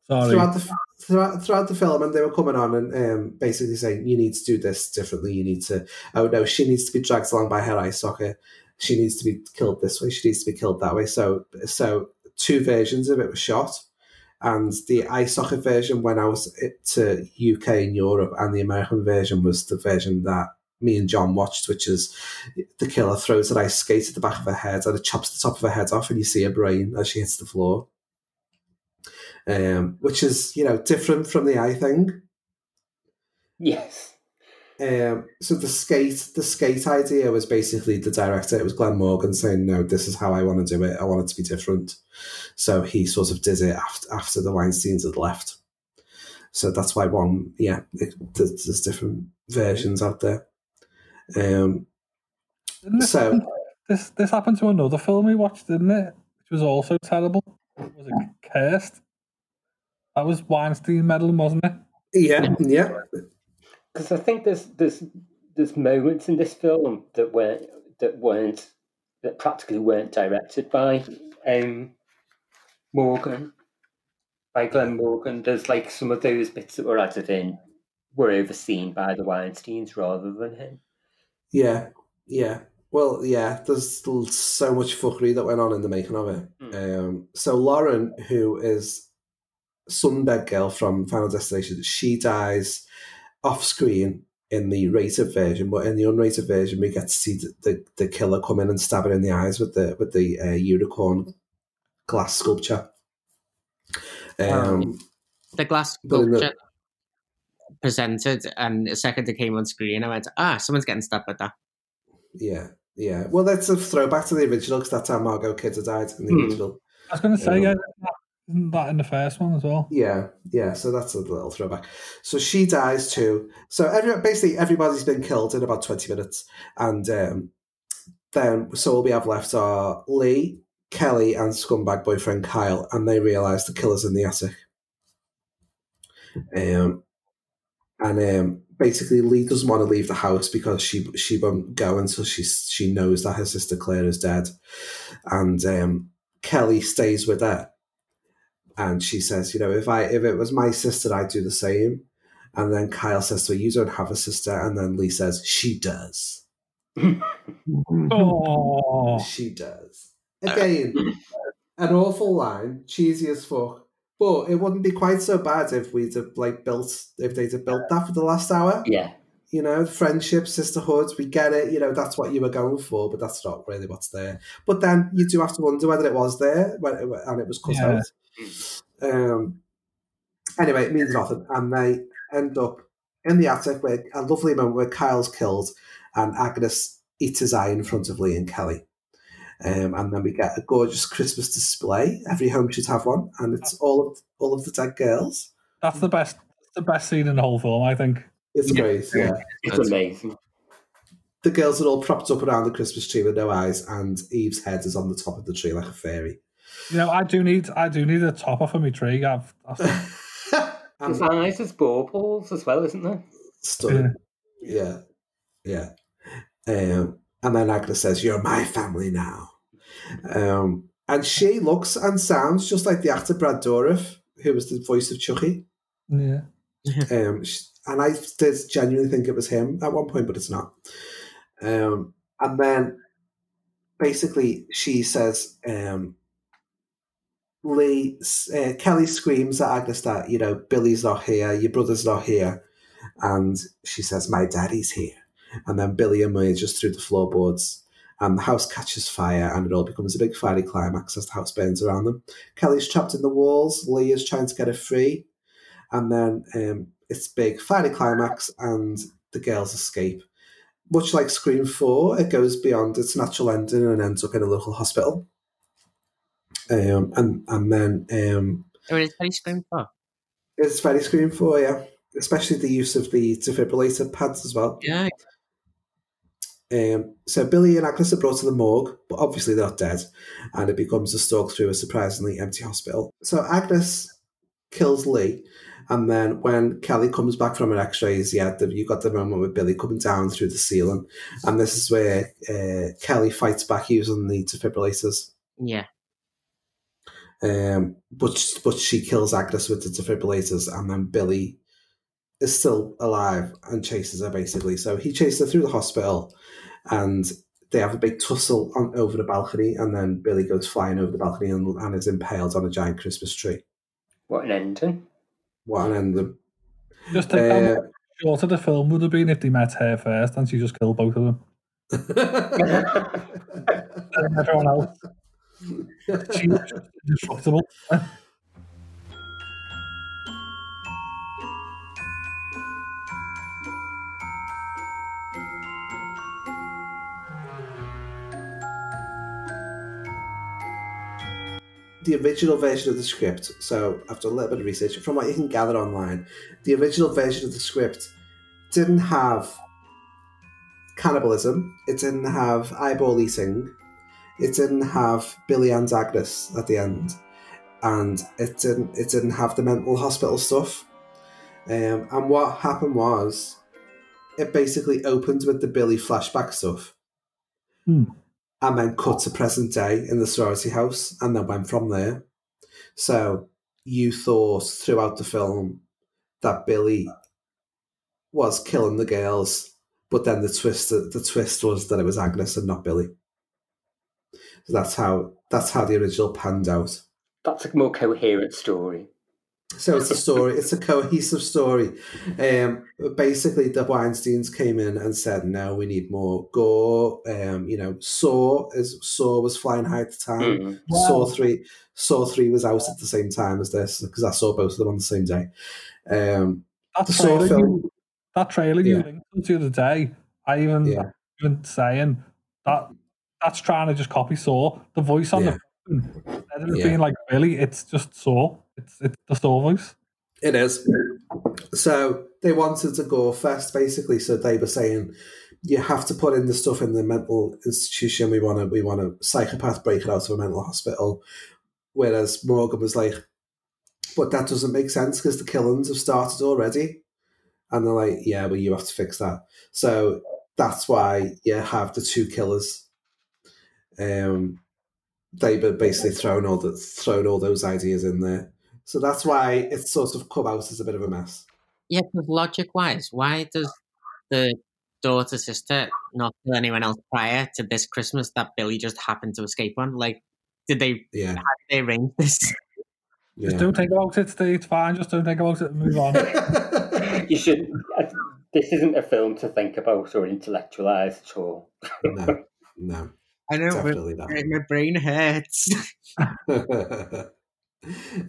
S5: Sorry.
S3: throughout the throughout, throughout the film, and they were coming on and um, basically saying, "You need to do this differently. You need to. Oh no, she needs to be dragged along by her eye socket. She needs to be killed this way. She needs to be killed that way." So, so two versions of it were shot, and the ice hockey version went out to UK and Europe, and the American version was the version that me and John watched, which is the killer throws an ice skate at the back of her head and it chops the top of her head off, and you see her brain as she hits the floor. Um, which is you know different from the eye thing.
S9: Yes.
S3: Um, so the skate, the skate idea was basically the director. It was Glen Morgan saying, "No, this is how I want to do it. I want it to be different." So he sort of did it after after the Weinstein's had left. So that's why one, yeah, it, there's, there's different versions out there. Um,
S5: this,
S3: so
S5: happen, this this happened to another film we watched, didn't it? Which was also terrible. Was it Cursed? That was Weinstein meddling, wasn't it?
S3: yeah, yeah,
S9: Because I think there's there's there's moments in this film that weren't that weren't that practically weren't directed by um, Morgan, by Glen Morgan. There's like some of those bits that were added in were overseen by the Weinsteins rather than him.
S3: yeah, yeah. Well, yeah. There's still so much fuckery that went on in the making of it. Um, so Lauren, who is Sunbed girl from Final Destination, she dies off screen in the rated version, but in the unrated version, we get to see the, the, the killer come in and stab her in the eyes with the with the uh, unicorn glass sculpture. Um,
S4: The glass
S3: But in the-
S4: sculpture presented, and the second it came on screen, I went, "Ah, someone's getting stabbed with that."
S3: yeah, yeah. Well, that's a throwback to the original because that's how Margot Kidder died in the
S4: Hmm.
S3: original.
S5: I was going to say,
S3: Um,
S5: yeah, isn't that in the first one as well?
S3: Yeah, yeah. So that's a little throwback. So she dies too. So every basically everybody's been killed in about twenty minutes, and um, then so all we have left are Lee, Kelly, and scumbag boyfriend Kyle, and they realise the killer's in the attic. Um, and um, basically Lee doesn't want to leave the house because she she won't go until she she knows that her sister Claire is dead, and um, Kelly stays with her and she says, you know, if I if it was my sister, I'd do the same. And then Kyle says to her, "You don't have a sister," and then Lee says, "She does. <laughs>
S5: Oh,
S3: She does." Uh, Again, <clears throat> an awful line, cheesy as fuck. But it wouldn't be quite so bad if we'd have like built if they'd have built that for the last hour.
S9: Yeah.
S3: You know, friendship, sisterhood, we get it. You know, that's what you were going for, but that's not really what's there. But then you do have to wonder whether it was there and it was cut
S5: Yeah.
S3: out. Um, anyway, it means nothing. And they end up in the attic where a lovely moment where Kyle's killed and Agnes eats his eye in front of Lee and Kelly. Um, and then we get a gorgeous Christmas display. Every home should have one, and it's all of all of the dead girls.
S5: that's the best. The best scene in the whole film, I think.
S3: It's great, yeah.
S9: It's amazing.
S3: The girls are all propped up around the Christmas tree with no eyes, and Eve's head is on the top of the tree like a fairy.
S5: You know, I do need, I do need a topper for my tree. I've, I've
S9: There's eyes as baubles as well, isn't there?
S3: Stunning. Yeah. Yeah. Um, and then Agnes says, You're my family now. Um, and she looks and sounds just like the actor Brad Dourif, who was the voice of Chucky.
S5: Yeah. <laughs>
S3: Um, sh- and I did genuinely think it was him at one point, but it's not. Um, and then basically she says, um, Lee, uh, Kelly screams at Agnes that, you know, Billy's not here, your brother's not here. And she says, my daddy's here. And then Billy emerges through the floorboards and the house catches fire and it all becomes a big fiery climax as the house burns around them. Kelly's trapped in the walls, Lee is trying to get her free. And then um, it's big fiery climax and the girls escape. Much like Scream 4, it goes beyond its natural ending and ends up in a local hospital. Um, and and then um,
S4: Oh, it's very Scream 4.
S3: it's very Scream 4, yeah. Especially the use of the defibrillator pads as well.
S4: Yeah.
S3: Um, so Billy and Agnes are brought to the morgue, but obviously they're not dead, and it becomes a stalk through a surprisingly empty hospital. So Agnes kills Lee, and then when Kelly comes back from her X-rays, yeah, the, you got the moment with Billy coming down through the ceiling, and this is where uh, Kelly fights back using the defibrillators.
S4: Yeah.
S3: Um, but but she kills Agnes with the defibrillators, and then Billy is still alive and chases her basically. So he chases her through the hospital, and they have a big tussle on over the balcony, and then Billy goes flying over the balcony and, and is impaled on a giant Christmas tree.
S9: What an ending.
S3: What an ending!
S5: Just think how
S3: Uh,
S5: much shorter the film would have been if they met her first and she just killed both of them. <laughs> and everyone else. Indestructible.
S3: the original version of the script. So I've a little bit of research from what you can gather online. The original version of the script didn't have cannibalism. It didn't have eyeball eating. It didn't have Billy and Agnes at the end, and it didn't. It didn't have the mental hospital stuff. Um, and what happened was, it basically opened with the Billy flashback stuff
S5: Hmm.
S3: and then cut to present day in the sorority house and then went from there. So you thought throughout the film that Billy was killing the girls, but then the twist the twist was that it was Agnes and not Billy. So that's how that's how the original panned out.
S9: That's a more coherent story.
S3: So it's a story. It's a cohesive story. Um, basically, the Weinstein's came in and said, "No, we need more gore." Um, you know, Saw is Saw was flying high at the time.
S9: Mm.
S3: Saw three, Saw three was out at the same time as this because I saw both of them on the same day. Um,
S5: That
S3: the Saw
S5: trailer,
S3: film,
S5: you, that trailer you linked to the other day, I even,
S3: Yeah.
S5: even saying that that's trying to just copy Saw. The voice on
S3: Yeah.
S5: the phone, instead of
S3: Yeah.
S5: being like Billy, it's just Saw. It's it's the Saw voice.
S3: It is. So they wanted to go first, basically. So they were saying you have to put in the stuff in the mental institution. We want to, we want a psychopath break it out of a mental hospital. Whereas Morgan was like, but that doesn't make sense because the killings have started already. And they're like, yeah, well, you have to fix that. So that's why you have the two killers. Um, they were basically thrown all the thrown all those ideas in there. So that's why it's sort of come out as a bit of a mess.
S4: Yeah, because logic wise, why does the daughter sister not kill anyone else prior to this Christmas that Billy just happened to escape on? Like, did they
S3: Yeah.
S4: how did they arrange this?
S5: Just don't think about it, Steve. It's fine. Just don't think about it and move on. <laughs>
S9: You should. I- This isn't a film to think about or intellectualize at all.
S3: No, no.
S4: I know, but
S3: Definitely not.
S4: my brain hurts. <laughs>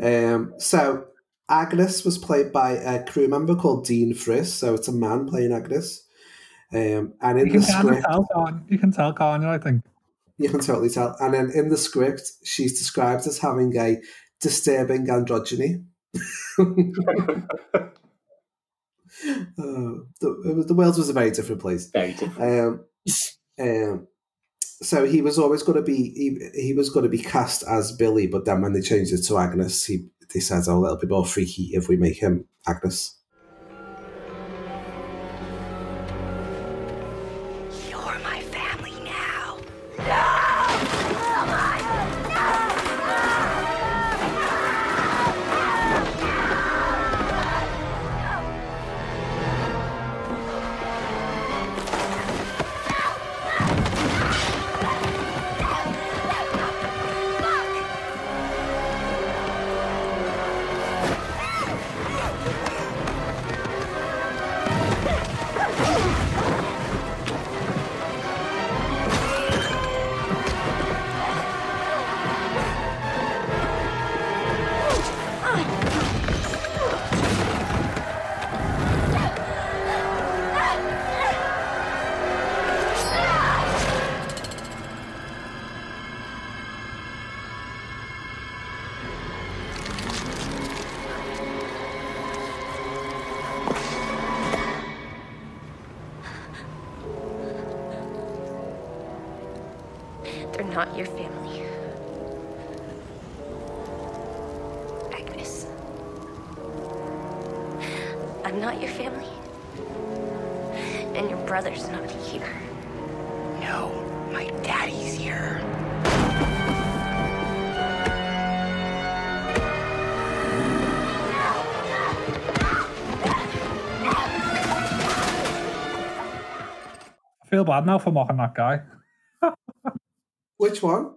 S3: um, so Agnes was played by a crew member called Dean Friss. So it's a man playing Agnes. Um, and in
S5: you can
S3: the script,
S5: tell, can't you? You can tell, can't you? I think.
S3: you can totally tell. And then in the script, she's described as having a disturbing androgyny. Uh, <laughs> the, the world was a very different place.
S9: Very different.
S3: Um, um, so he was always going to be he, he was going to be cast as Billy, but then when they changed it to Agnes, he said, "Oh, it'll be more freaky if we make him Agnes."
S5: Feel bad now for mocking that guy.
S3: Which one?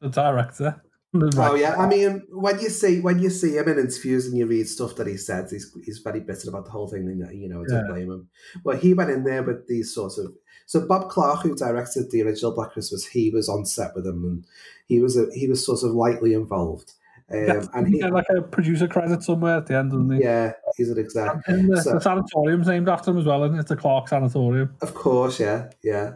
S5: The director. <laughs> The
S3: Oh yeah, I mean, when you see when you see him in interviews and you read stuff that he says, he's he's very bitter about the whole thing, and you know, I don't
S5: Yeah.
S3: blame him. Well, he went in there with these sorts of. So Bob Clark, who directed the original Black Christmas, he was on set with him, and he was a, he was sort of lightly involved. Um, and
S5: he like a producer credit somewhere at the end, doesn't he?
S3: yeah, he's an exec.
S5: And the,
S3: So-
S5: the sanatorium's named after him as well, and it's the Clark Sanatorium.
S3: Of course, yeah, yeah.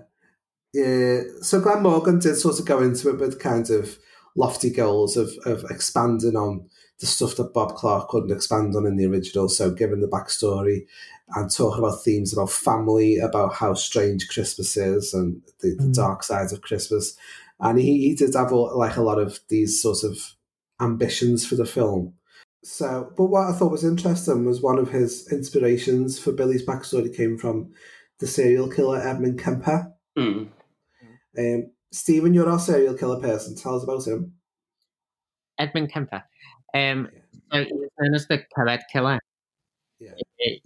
S3: Yeah. So Glen Morgan did sort of go into it with kind of lofty goals of, of expanding on the stuff that Bob Clark couldn't expand on in the original. So giving the backstory and talking about themes about family, about how strange Christmas is and the, the
S5: Mm.
S3: dark sides of Christmas. And he, he did have a- like a lot of these sort of ambitions for the film. So, but what I thought was interesting was one of his inspirations for Billy's backstory came from the serial killer Edmund Kemper.
S9: Mm.
S3: Um, Stephen, you're our serial killer person. Tell us about him.
S4: Edmund Kemper. Um, so he's known as the Coed Killer.
S3: Yeah.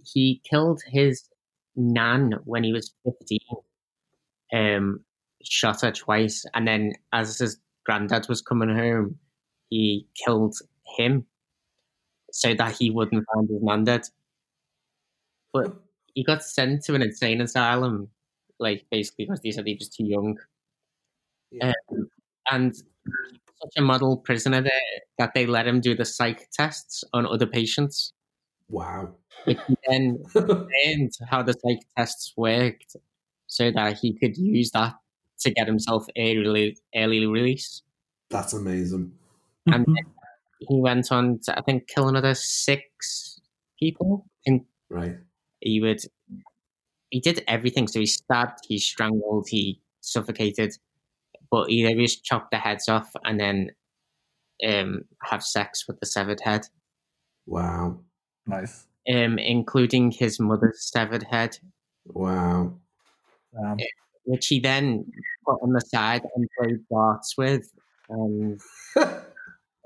S4: He killed his nan when he was 15. Um, shot her twice, and then as his granddad was coming home, he killed him so that he wouldn't find his nan dead. But he got sent to an insane asylum, like basically because they said he was too young. Um, and such a model prisoner there that they let him do the psych tests on other patients.
S3: Wow.
S4: Which he then <laughs> learned how the psych tests worked so that he could use that to get himself early, early release.
S3: That's amazing.
S4: And he went on to, I think, kill another six people. And
S3: Right.
S4: he would, he did everything. So he stabbed, he strangled, he suffocated, but he always chopped the heads off and then um, have sex with the severed head.
S3: Wow.
S5: Nice.
S4: um, including his mother's severed head,
S3: Wow.
S5: Um,
S4: which he then put on the side and played darts with, and <laughs>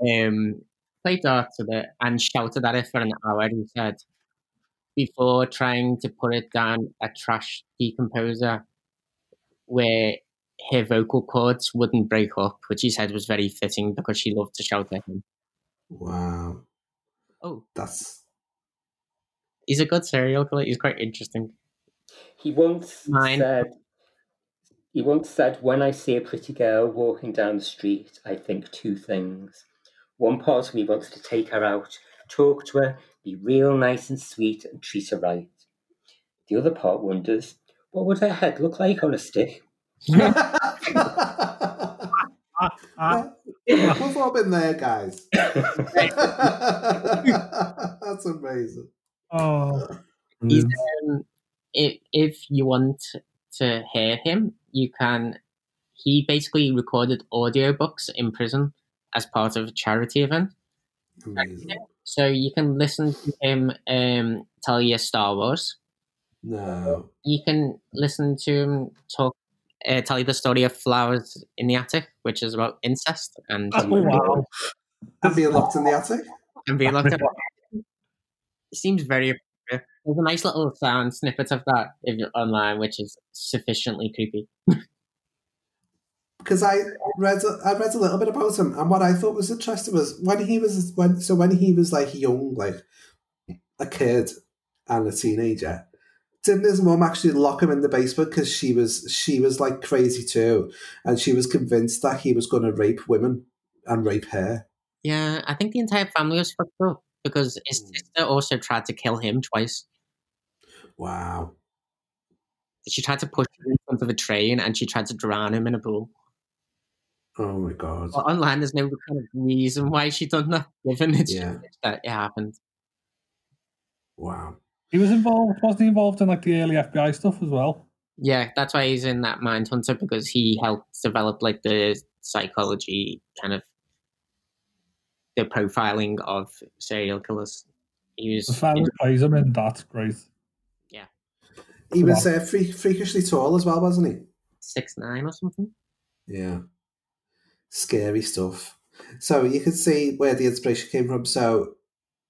S4: um, played darts with it and shouted at it for an hour. He said before trying to put it down a trash decomposer where her vocal cords wouldn't break up, which he said was very fitting because she loved to shout at him.
S3: Wow.
S4: Oh,
S3: That's
S4: he's a good serial killer. He's quite interesting.
S9: He once
S4: Mine.
S9: said, he once said, when I see a pretty girl walking down the street, I think two things. One part of me wants to take her out, talk to her, be real nice and sweet, and treat her right. The other part wonders, what would her head look like on a stick? <laughs>
S3: We've all been there, guys. <laughs> That's amazing.
S5: Oh,
S4: He's, um, if, if you want to hear him, you can. He basically recorded audiobooks in prison as part of a charity event.
S3: Amazing.
S4: So you can listen to him um, tell you Star Wars.
S3: No.
S4: You can listen to him talk, uh, tell you the story of Flowers in the Attic, which is about incest and
S5: Oh, wow.
S3: And being locked in the attic.
S4: and being locked up. It <laughs> seems very appropriate. There's a nice little sound snippet of that if you're online, which is sufficiently creepy. <laughs>
S3: because I read I read a little bit about him, and what I thought was interesting was when he was when so when he was like young, like a kid and a teenager, didn't his mum actually lock him in the basement because she was she was like crazy too, and she was convinced that he was going to rape women and rape her.
S4: Yeah, I think the entire family was fucked up because his hmm. sister also tried to kill him twice.
S3: Wow.
S4: She tried to push him in front of a train and she tried to drown him in a pool.
S3: Oh my god.
S4: But online, there's no kind of reason why she done that, given it's <laughs>
S3: Yeah.
S4: that it happened.
S3: Wow.
S5: He was involved, wasn't he involved in like the early FBI stuff as well?
S4: Yeah, that's why he's in that Mindhunter because he helped develop like the psychology kind of the profiling of serial killers. He was
S5: The fellow who plays him in that's great. Yeah.
S3: He was uh, freak, freakishly tall as well, wasn't he?
S4: six nine or something.
S3: Yeah. Scary stuff. So you can see where the inspiration came from. So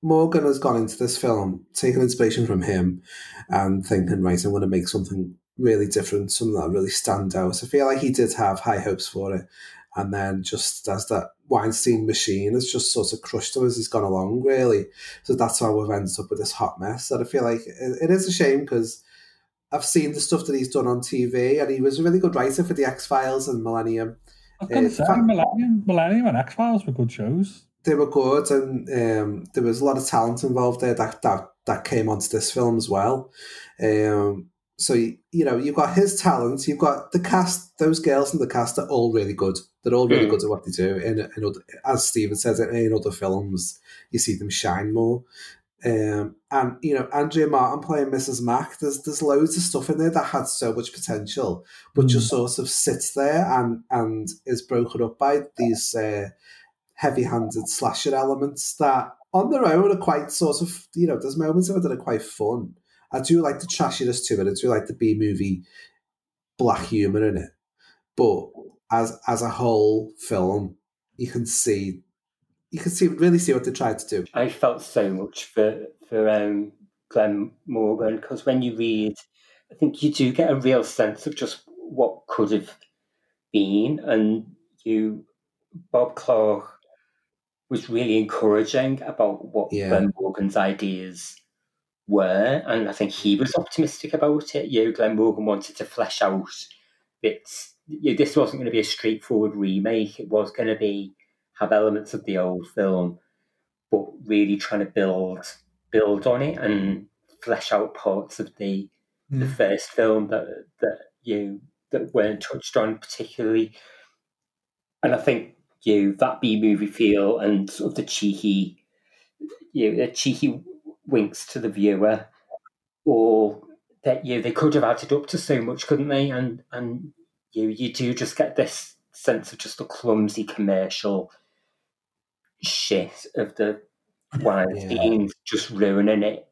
S3: Morgan has gone into this film, taking inspiration from him and thinking, right, I'm going to make something really different, something that really stand out. So I feel like he did have high hopes for it. And then just as that Weinstein machine has just sort of crushed him as he's gone along, really. So that's how we've ended up with this hot mess. That I feel like it, it is a shame because I've seen the stuff that he's done on TV, and he was a really good writer for the X Files and Millennium.
S5: I was going to say,
S3: fa-
S5: Millennium, Millennium and X Files were good shows.
S3: they were good, and um, there was a lot of talent involved there that that, that came onto this film as well. Um, so you, you know you've got his talent, you've got the cast. Those girls in the cast are all really good. They're all really
S9: Mm.
S3: good at what they do. In, in as Stephen says, in other films, you see them shine more. Um, and you know Andrea Martin playing Mrs. Mac. There's there's loads of stuff in there that had so much potential, but just sort of sits there and and is broken up by these uh, heavy-handed slasher elements that on their own are quite sort of you know there's moments of it that are quite fun. I do like the trashiness to it. I do like the B movie black humor in it, but as as a whole film, you can see you can see really see what they tried to do.
S9: I felt so much for for um, Glen Morgan because when you read, I think you do get a real sense of just what could have been, and you, Bob Clark, was really encouraging about what
S3: Yeah.
S9: Glen Morgan's ideas were, and I think he was optimistic about it. You know, Glen Morgan wanted to flesh out bits. You know, this wasn't going to be a straightforward remake. It was going to be have elements of the old film, but really trying to build build on it and flesh out parts of the the
S5: Mm.
S9: first film that that you that weren't touched on particularly. And I think you know, that B movie feel and sort of the cheeky you know, the cheeky winks to the viewer, or that you know, they could have added up to so much, couldn't they? And and you you do just get this sense of just a clumsy commercial shit of the Weinstein just ruining it,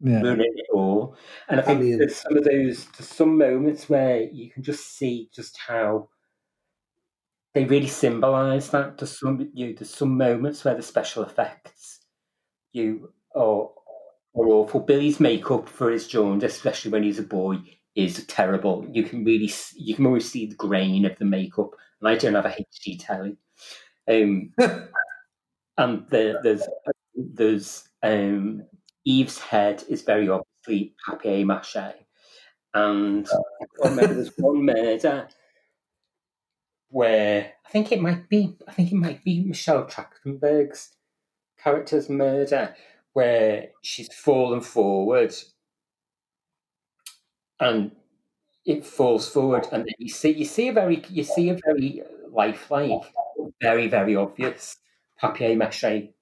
S5: Yeah.
S9: ruining it all. And I think
S3: mean-
S9: there's some of those, there's some moments where you can just see just how they really symbolise that. There's some, you know, there's some moments where the special effects, you are, are awful. Billy's makeup for his jaundice, especially when he's a boy, is terrible. You can really, you can always see the grain of the makeup. And I don't have a HD telly. Um, <laughs> and the, there's there's um, Eve's head is very obviously papier mâché, and I remember there's one murder where I think it might be I think it might be Michelle Trachtenberg's character's murder where she's fallen forward. And it falls forward and then you see you see a very you see a very lifelike very very obvious papier mâché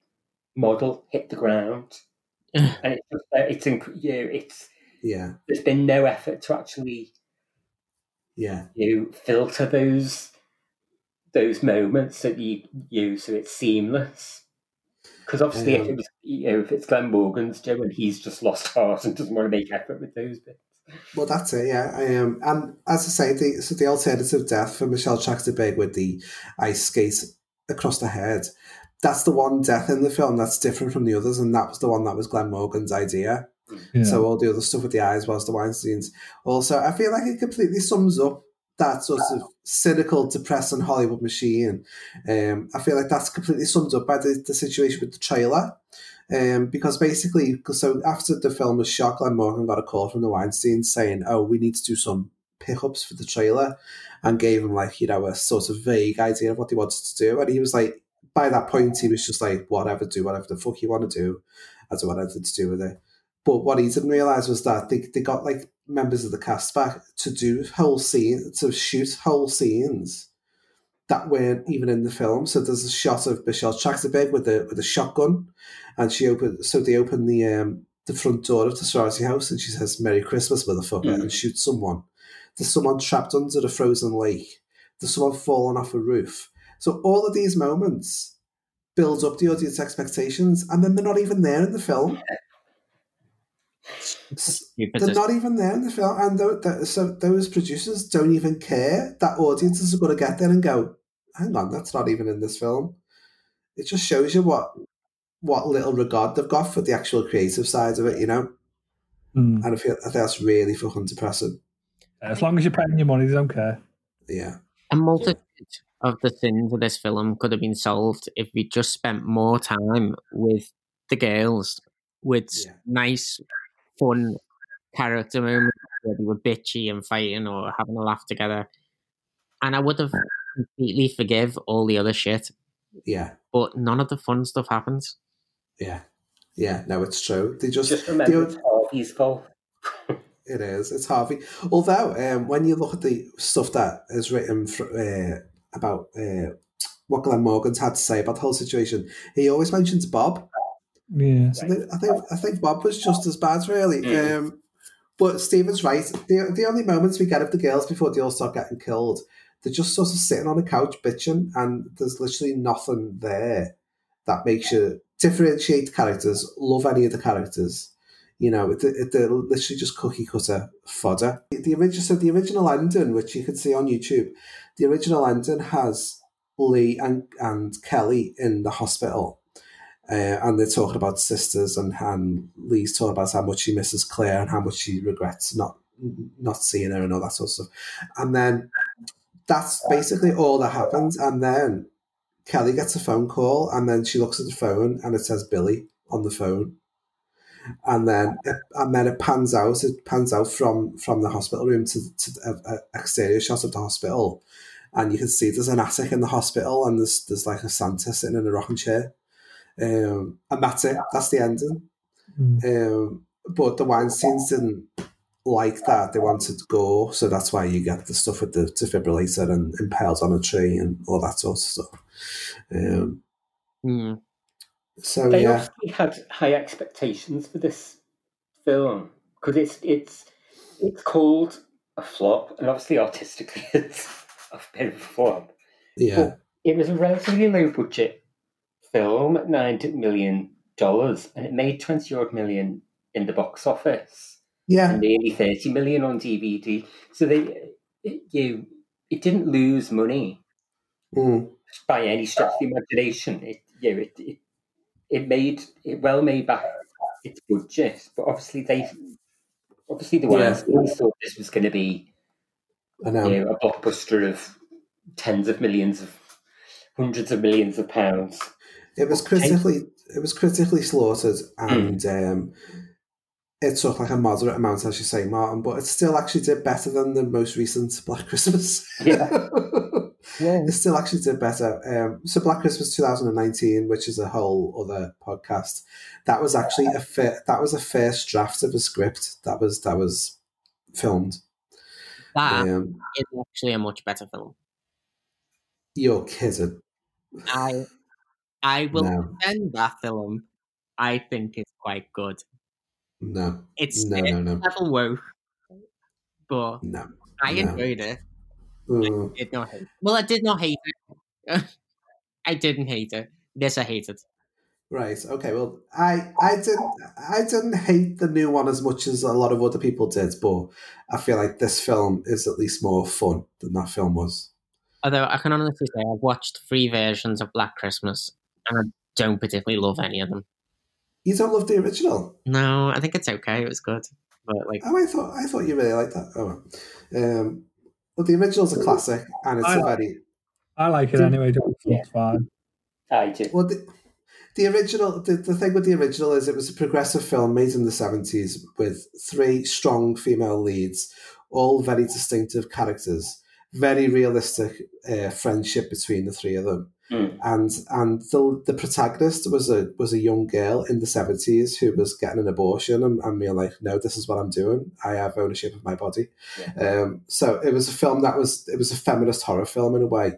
S9: model hit the ground <sighs> and it's just, uh, it's inc- you know, it's
S3: Yeah,
S9: there's been no effort to actually
S3: yeah,
S9: you filter those those moments that you use so it's seamless. Because obviously, if
S3: Um,
S9: it was you know if it's Glen Morgan's Joe and he's just lost heart and doesn't want to make effort with those bits.
S3: Well, that's it, yeah. I Um, and as I say, the, so the alternative death for Michelle Trachtenberg with the ice skate across the head, that's the one death in the film that's different from the others, and that was the one that was Glen Morgan's idea.
S5: Yeah.
S3: So all the other stuff with the eyes was the Weinstein's. Also, I feel like it completely sums up that sort of cynical, depressing Hollywood machine. Um, I feel like that's completely summed up by the, the situation with the trailer. Um, because basically, so after the film was shot, Glen Morgan got a call from the Weinstein saying, "Oh, we need to do some pickups for the trailer," and gave him like you know a sort of vague idea of what he wanted to do, and he was like, by that point, he was just like, "Whatever, do whatever the fuck you want to do. I don't want anything to do with it." But what he didn't realize was that they, they got like members of the cast back to do whole scene to shoot whole scenes that weren't even in the film. So there's a shot of Michelle Trachtenberg with a with a shotgun, and she opened. So they open the um, the front door of the sorority house, and she says "Merry Christmas, motherfucker,"
S9: Mm.
S3: and shoots someone. There's someone trapped under a frozen lake. There's someone falling off a roof. So all of these moments build up the audience expectations, and then they're not even there in the film. They're not even there in the film, and tho- tho- so those producers don't even care that audiences are going to get there and go, "Hang on, that's not even in this film." It just shows you what what little regard they've got for the actual creative side of it, you know.
S5: Mm.
S3: And I feel I think that's really fucking depressing.
S5: As long as you're paying your money, they don't care.
S3: Yeah,
S4: A multitude of the sins of this film could have been solved if we just spent more time with the girls, with nice, fun character moments where they were bitchy and fighting or having a laugh together. And I would have completely forgive all the other shit,
S3: yeah,
S4: but none of the fun stuff happens.
S3: yeah, yeah. No, it's true. They just,
S9: Just remember
S3: they-
S9: it's Harvey's <laughs> fault.
S3: It is. It's Harvey. Although, um, when you look at the stuff that is written for, uh, about uh, what Glen Morgan's had to say about the whole situation, he always mentions Bob.
S5: Yeah.
S3: So they- I think I think Bob was just as bad, really.
S9: Mm.
S3: Um, but Stephen's right. The the only moments we get of the girls before they all start getting killed, they're just sort of sitting on a couch bitching, and there's literally nothing there that makes you differentiate characters, love any of the characters. You know, it, it, they're literally just cookie cutter fodder. The original, so the original ending, which you can see on YouTube, the original ending has Lee and, and Kelly in the hospital. Uh, and they're talking about sisters, and, and Lee's talking about how much she misses Claire and how much she regrets not not seeing her and all that sort of stuff. And then that's basically all that happens. And then Kelly gets a phone call, and then she looks at the phone, and it says Billy on the phone. And then, it, and then it pans out. It pans out from from the hospital room to to a, a exterior shot of the hospital, and you can see there's an attic in the hospital, and there's there's like a Santa sitting in a rocking chair, um, and that's it. That's the ending. Um, but the Weinsteins didn't like that. They wanted to go, so that's why you get the stuff with the defibrillator and impaled on a tree and all that sort of stuff. Um,
S4: Hmm.
S3: So
S9: they
S3: yeah,
S9: obviously had high expectations for this film because it's it's it's called a flop, and obviously artistically <laughs> it's a bit of a flop.
S3: yeah,
S9: But it was a relatively low budget film at nine million dollars, and it made twenty odd million in the box office.
S3: Yeah.
S9: and nearly thirty million on DVD. So they, it, you, it didn't lose money
S3: Mm.
S9: by any stretch of the imagination. It, know, it, it, it made it well made back its budget, but obviously they, obviously the
S3: Yeah.
S9: Weinsteins thought this was going to be
S3: I know.
S9: you know, a blockbuster of tens of millions of hundreds of millions of pounds.
S3: It was critically it was critically slaughtered and um, it took like a moderate amount, as you say, Martin, but it still actually did better than the most recent Black Christmas.
S9: Yeah. <laughs>
S3: It still actually did better. Um, so Black Christmas 2019, which is a whole other podcast, that was actually a fir- that was a first draft of a script that was that was filmed.
S4: That
S3: Um,
S4: is actually a much better film.
S3: You're kidding.
S4: I I will
S3: No.
S4: defend that film. I think it's quite good.
S3: No.
S4: It's
S3: no, no, no.
S4: level woke, but
S3: No.
S4: I
S3: no.
S4: enjoyed it.
S3: Mm.
S4: Did not hate. Well, I did not hate it. <laughs> I didn't hate it. This I hated.
S3: Right. Okay. Well, I I didn't I didn't hate the new one as much as a lot of other people did, but I feel like this film is at least more fun than that film was.
S4: Although I can honestly say I've watched three versions of Black Christmas and I don't particularly love any of them.
S3: You don't love the original?
S4: No, I think it's okay. It was good, but like
S3: Oh, I thought I thought you really liked that. Oh, well. um, but the original's a classic, and it's
S5: I
S3: a
S5: like
S3: very
S5: I like it
S3: Did-
S5: anyway. Don't, It's fine.
S9: I do.
S3: well. The, the original, the, the thing with the original is it was a progressive film made in the 70s with three strong female leads, all very distinctive characters, very realistic uh, friendship between the three of them.
S9: Mm.
S3: And and the the protagonist was a was a young girl in the seventies who was getting an abortion and, and being like, no, this is what I'm doing. I have ownership of my body. Um, so it was a film that was it was a feminist horror film in a way.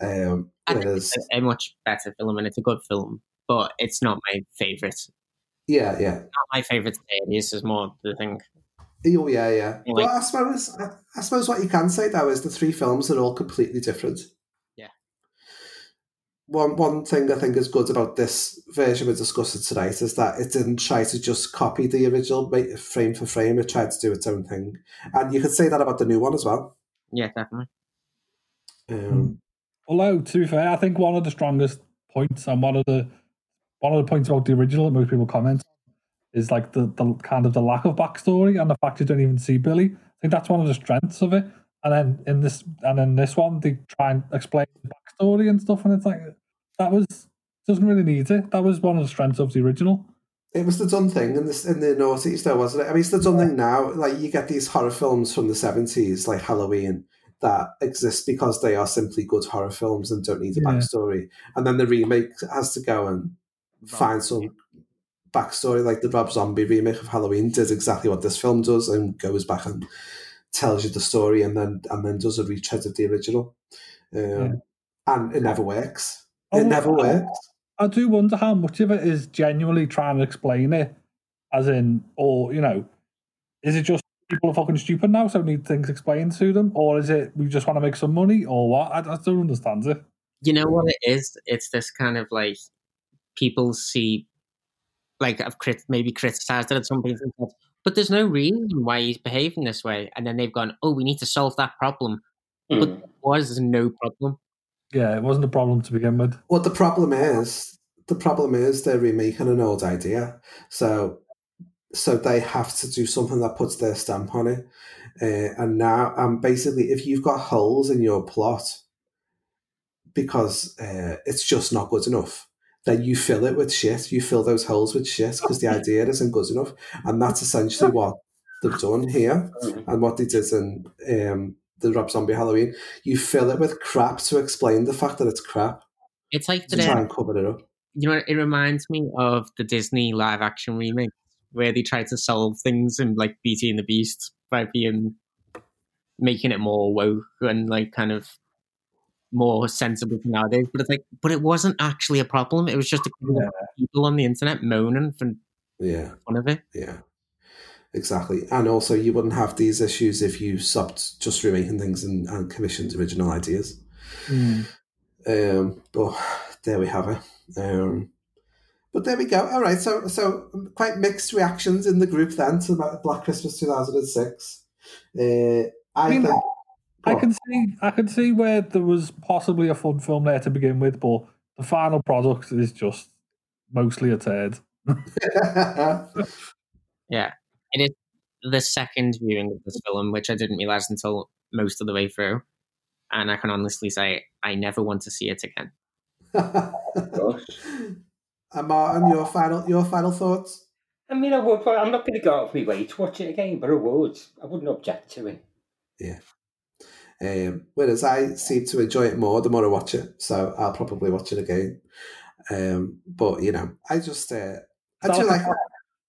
S3: Um,
S4: it's a, a much better film, and it's a good film, but it's not my favorite.
S3: yeah, yeah.
S4: Not my favorite series is more the thing.
S3: Oh yeah, yeah.
S4: Like-
S3: well, I suppose I, I suppose what you can say though is the three films are all completely different.
S4: Yeah.
S3: One one thing I think is good about this version we're discussing tonight is that it didn't try to just copy the original frame for frame. It tried to do its own thing, and you could say that about the new one as well.
S4: Yeah, definitely.
S3: Um,
S5: Although, to be fair, I think one of the strongest points and one of the one of the points about the original that most people comment on is like the, the kind of the lack of backstory and the fact you don't even see Billy. I think that's one of the strengths of it. And then in this and in this one, they try and explain the backstory and stuff, and it's like that was doesn't really need it. That was one of the strengths of the original.
S3: It was the done thing in the in the noughties, though, wasn't it? I mean, it's the done thing now. Like you get these horror films from the seventies, like Halloween, that exist because they are simply good horror films and don't need a
S5: Yeah.
S3: backstory. And then the remake has to go and find some backstory. Like the Rob Zombie remake of Halloween did exactly what this film does and goes back and tells you the story, and then and then does a retread of the original. Um, And it never works. It
S5: Oh,
S3: never
S5: I-
S3: works.
S5: I do wonder how much of it is genuinely trying to explain it, as in, or you know, is it just people are fucking stupid now, so need things explained to them, or is it we just want to make some money, or what? I, I don't understand it.
S4: You know what it is? It's this kind of like people see, like I've crit- maybe criticised it at some point, and said, but there's no reason why he's behaving this way, and then they've gone, oh, we need to solve that problem, but hmm. there was no problem.
S5: Yeah, it wasn't a problem to begin with.
S3: What the problem is, the problem is they're remaking an old idea, so so they have to do something that puts their stamp on it. Uh, and now, um, basically, if you've got holes in your plot because uh, it's just not good enough, then you fill it with shit. You fill those holes with shit because the idea isn't good enough, and that's essentially what they've done here, and what they did in um, the Rob Zombie Halloween. You fill it with crap to explain the fact that it's crap.
S4: It's like
S3: to
S4: the-
S3: try and cover it up.
S4: You know, it reminds me of the Disney live action remake where they try to solve things in like Beauty and the Beast by being making it more woke and like kind of more sensible nowadays. But it's like, but it wasn't actually a problem. It was just a couple of people on the internet moaning for
S3: Yeah.
S4: fun of it.
S3: Yeah, exactly. And also, you wouldn't have these issues if you stopped just remaking things and, and commissioned original ideas. Um, but there we have it. Um, but there we go. All right. So, so quite mixed reactions in the group then to Black Christmas two thousand and six. Uh, I
S5: mean,
S3: think.
S5: I can see, I can see where there was possibly a fun film there to begin with, but the final product is just mostly a turd. <laughs>
S4: Yeah. It is the second viewing of this film, which I didn't realize until most of the way through. And I can honestly say I never want to see it again. <laughs>
S3: And Martin, your final your final thoughts?
S9: I mean, I would, but I'm not going to go out of my way to watch it again, but I would. I wouldn't object to it.
S3: Yeah. Um, whereas I seem to enjoy it more the more I watch it, so I'll probably watch it again. Um, but you know, I just uh, I do
S5: like,
S3: like
S5: is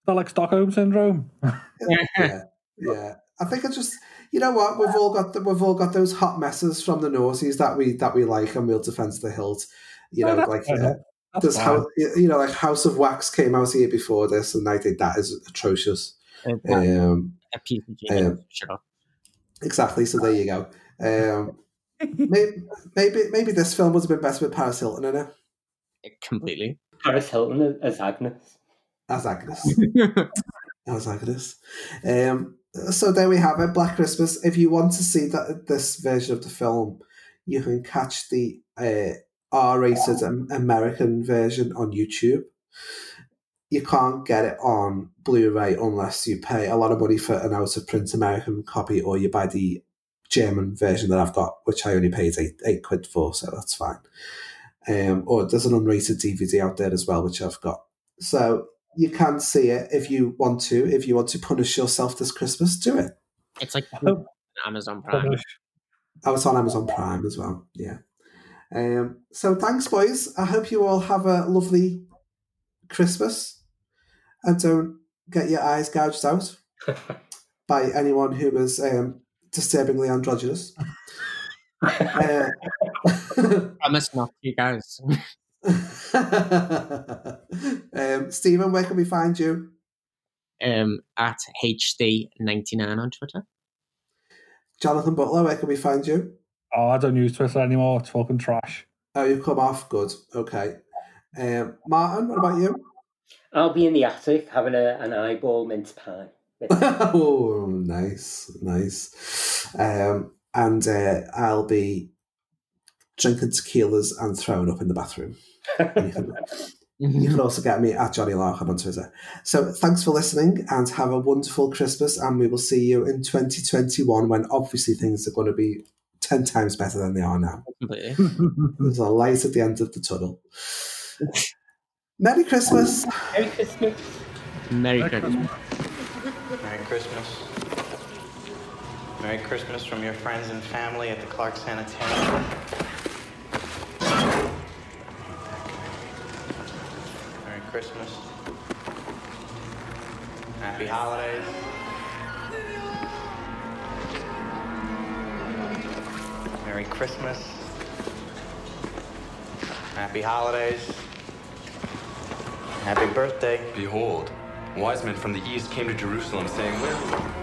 S5: that like Stockholm syndrome? <laughs>
S3: yeah, yeah. I think I just you know what we've all got the, we've all got those hot messes from the noughties that we that we like and we'll defend the hilt. You know,
S5: that's
S3: like
S5: fair
S3: uh,
S5: enough. That's
S3: how you know like House of Wax came out here before this, and I think that is atrocious. Um,
S4: a piece of genius,
S3: um,
S4: sure.
S3: Exactly. So there you go. Um, <laughs> maybe, maybe maybe this film would have been better with Paris Hilton in it
S4: Completely.
S9: Paris Hilton as Agnes.
S3: As Agnes. as Agnes. Um, so there we have it. Black Christmas. If you want to see that this version of the film, you can catch the uh, R-rated Am- American version on YouTube. You can't get it on Blu-ray unless you pay a lot of money for an out-of-print American copy, or you buy the German version that I've got, which I only paid eight eight quid for, so that's fine. Um, or there's an unrated DVD out there as well, which I've got. So you can see it if you want to. If you want to punish yourself this Christmas, do it.
S4: It's like Amazon Prime.
S3: Oh, it's on Amazon Prime as well. Yeah. Um, so thanks, boys. I hope you all have a lovely Christmas and don't get your eyes gouged out <laughs> by anyone who is um, disturbingly androgynous. <laughs> uh, <laughs>
S4: Promise not to, guys. <laughs>
S3: um, Stephen, where can we find you?
S4: Um, at HD99 on Twitter.
S3: Jonathan Butler, where can we find you?
S5: Oh, I don't use Twitter anymore. It's fucking trash.
S3: Oh, you've come off. Good. Okay. Um, Martin, what about you?
S9: I'll be in the attic having a, an eyeball mince pie. <laughs>
S3: oh, nice, nice. Um, and uh, I'll be drinking tequilas and throwing up in the bathroom. You, can, also get me at Johnny Larkin on Twitter. So thanks for listening and have a wonderful Christmas. And we will see you in 2021 when obviously things are going to be 10 times better than they are now. <laughs> There's a light at the end of the tunnel. Merry Christmas.
S9: Merry Christmas.
S4: Merry Christmas.
S13: Merry Christmas. Merry Christmas from your friends and family at the Clark Sanitarium. Christmas. Happy holidays. Merry Christmas. Happy holidays. Happy birthday.
S14: Behold, wise men from the east came to Jerusalem saying, Where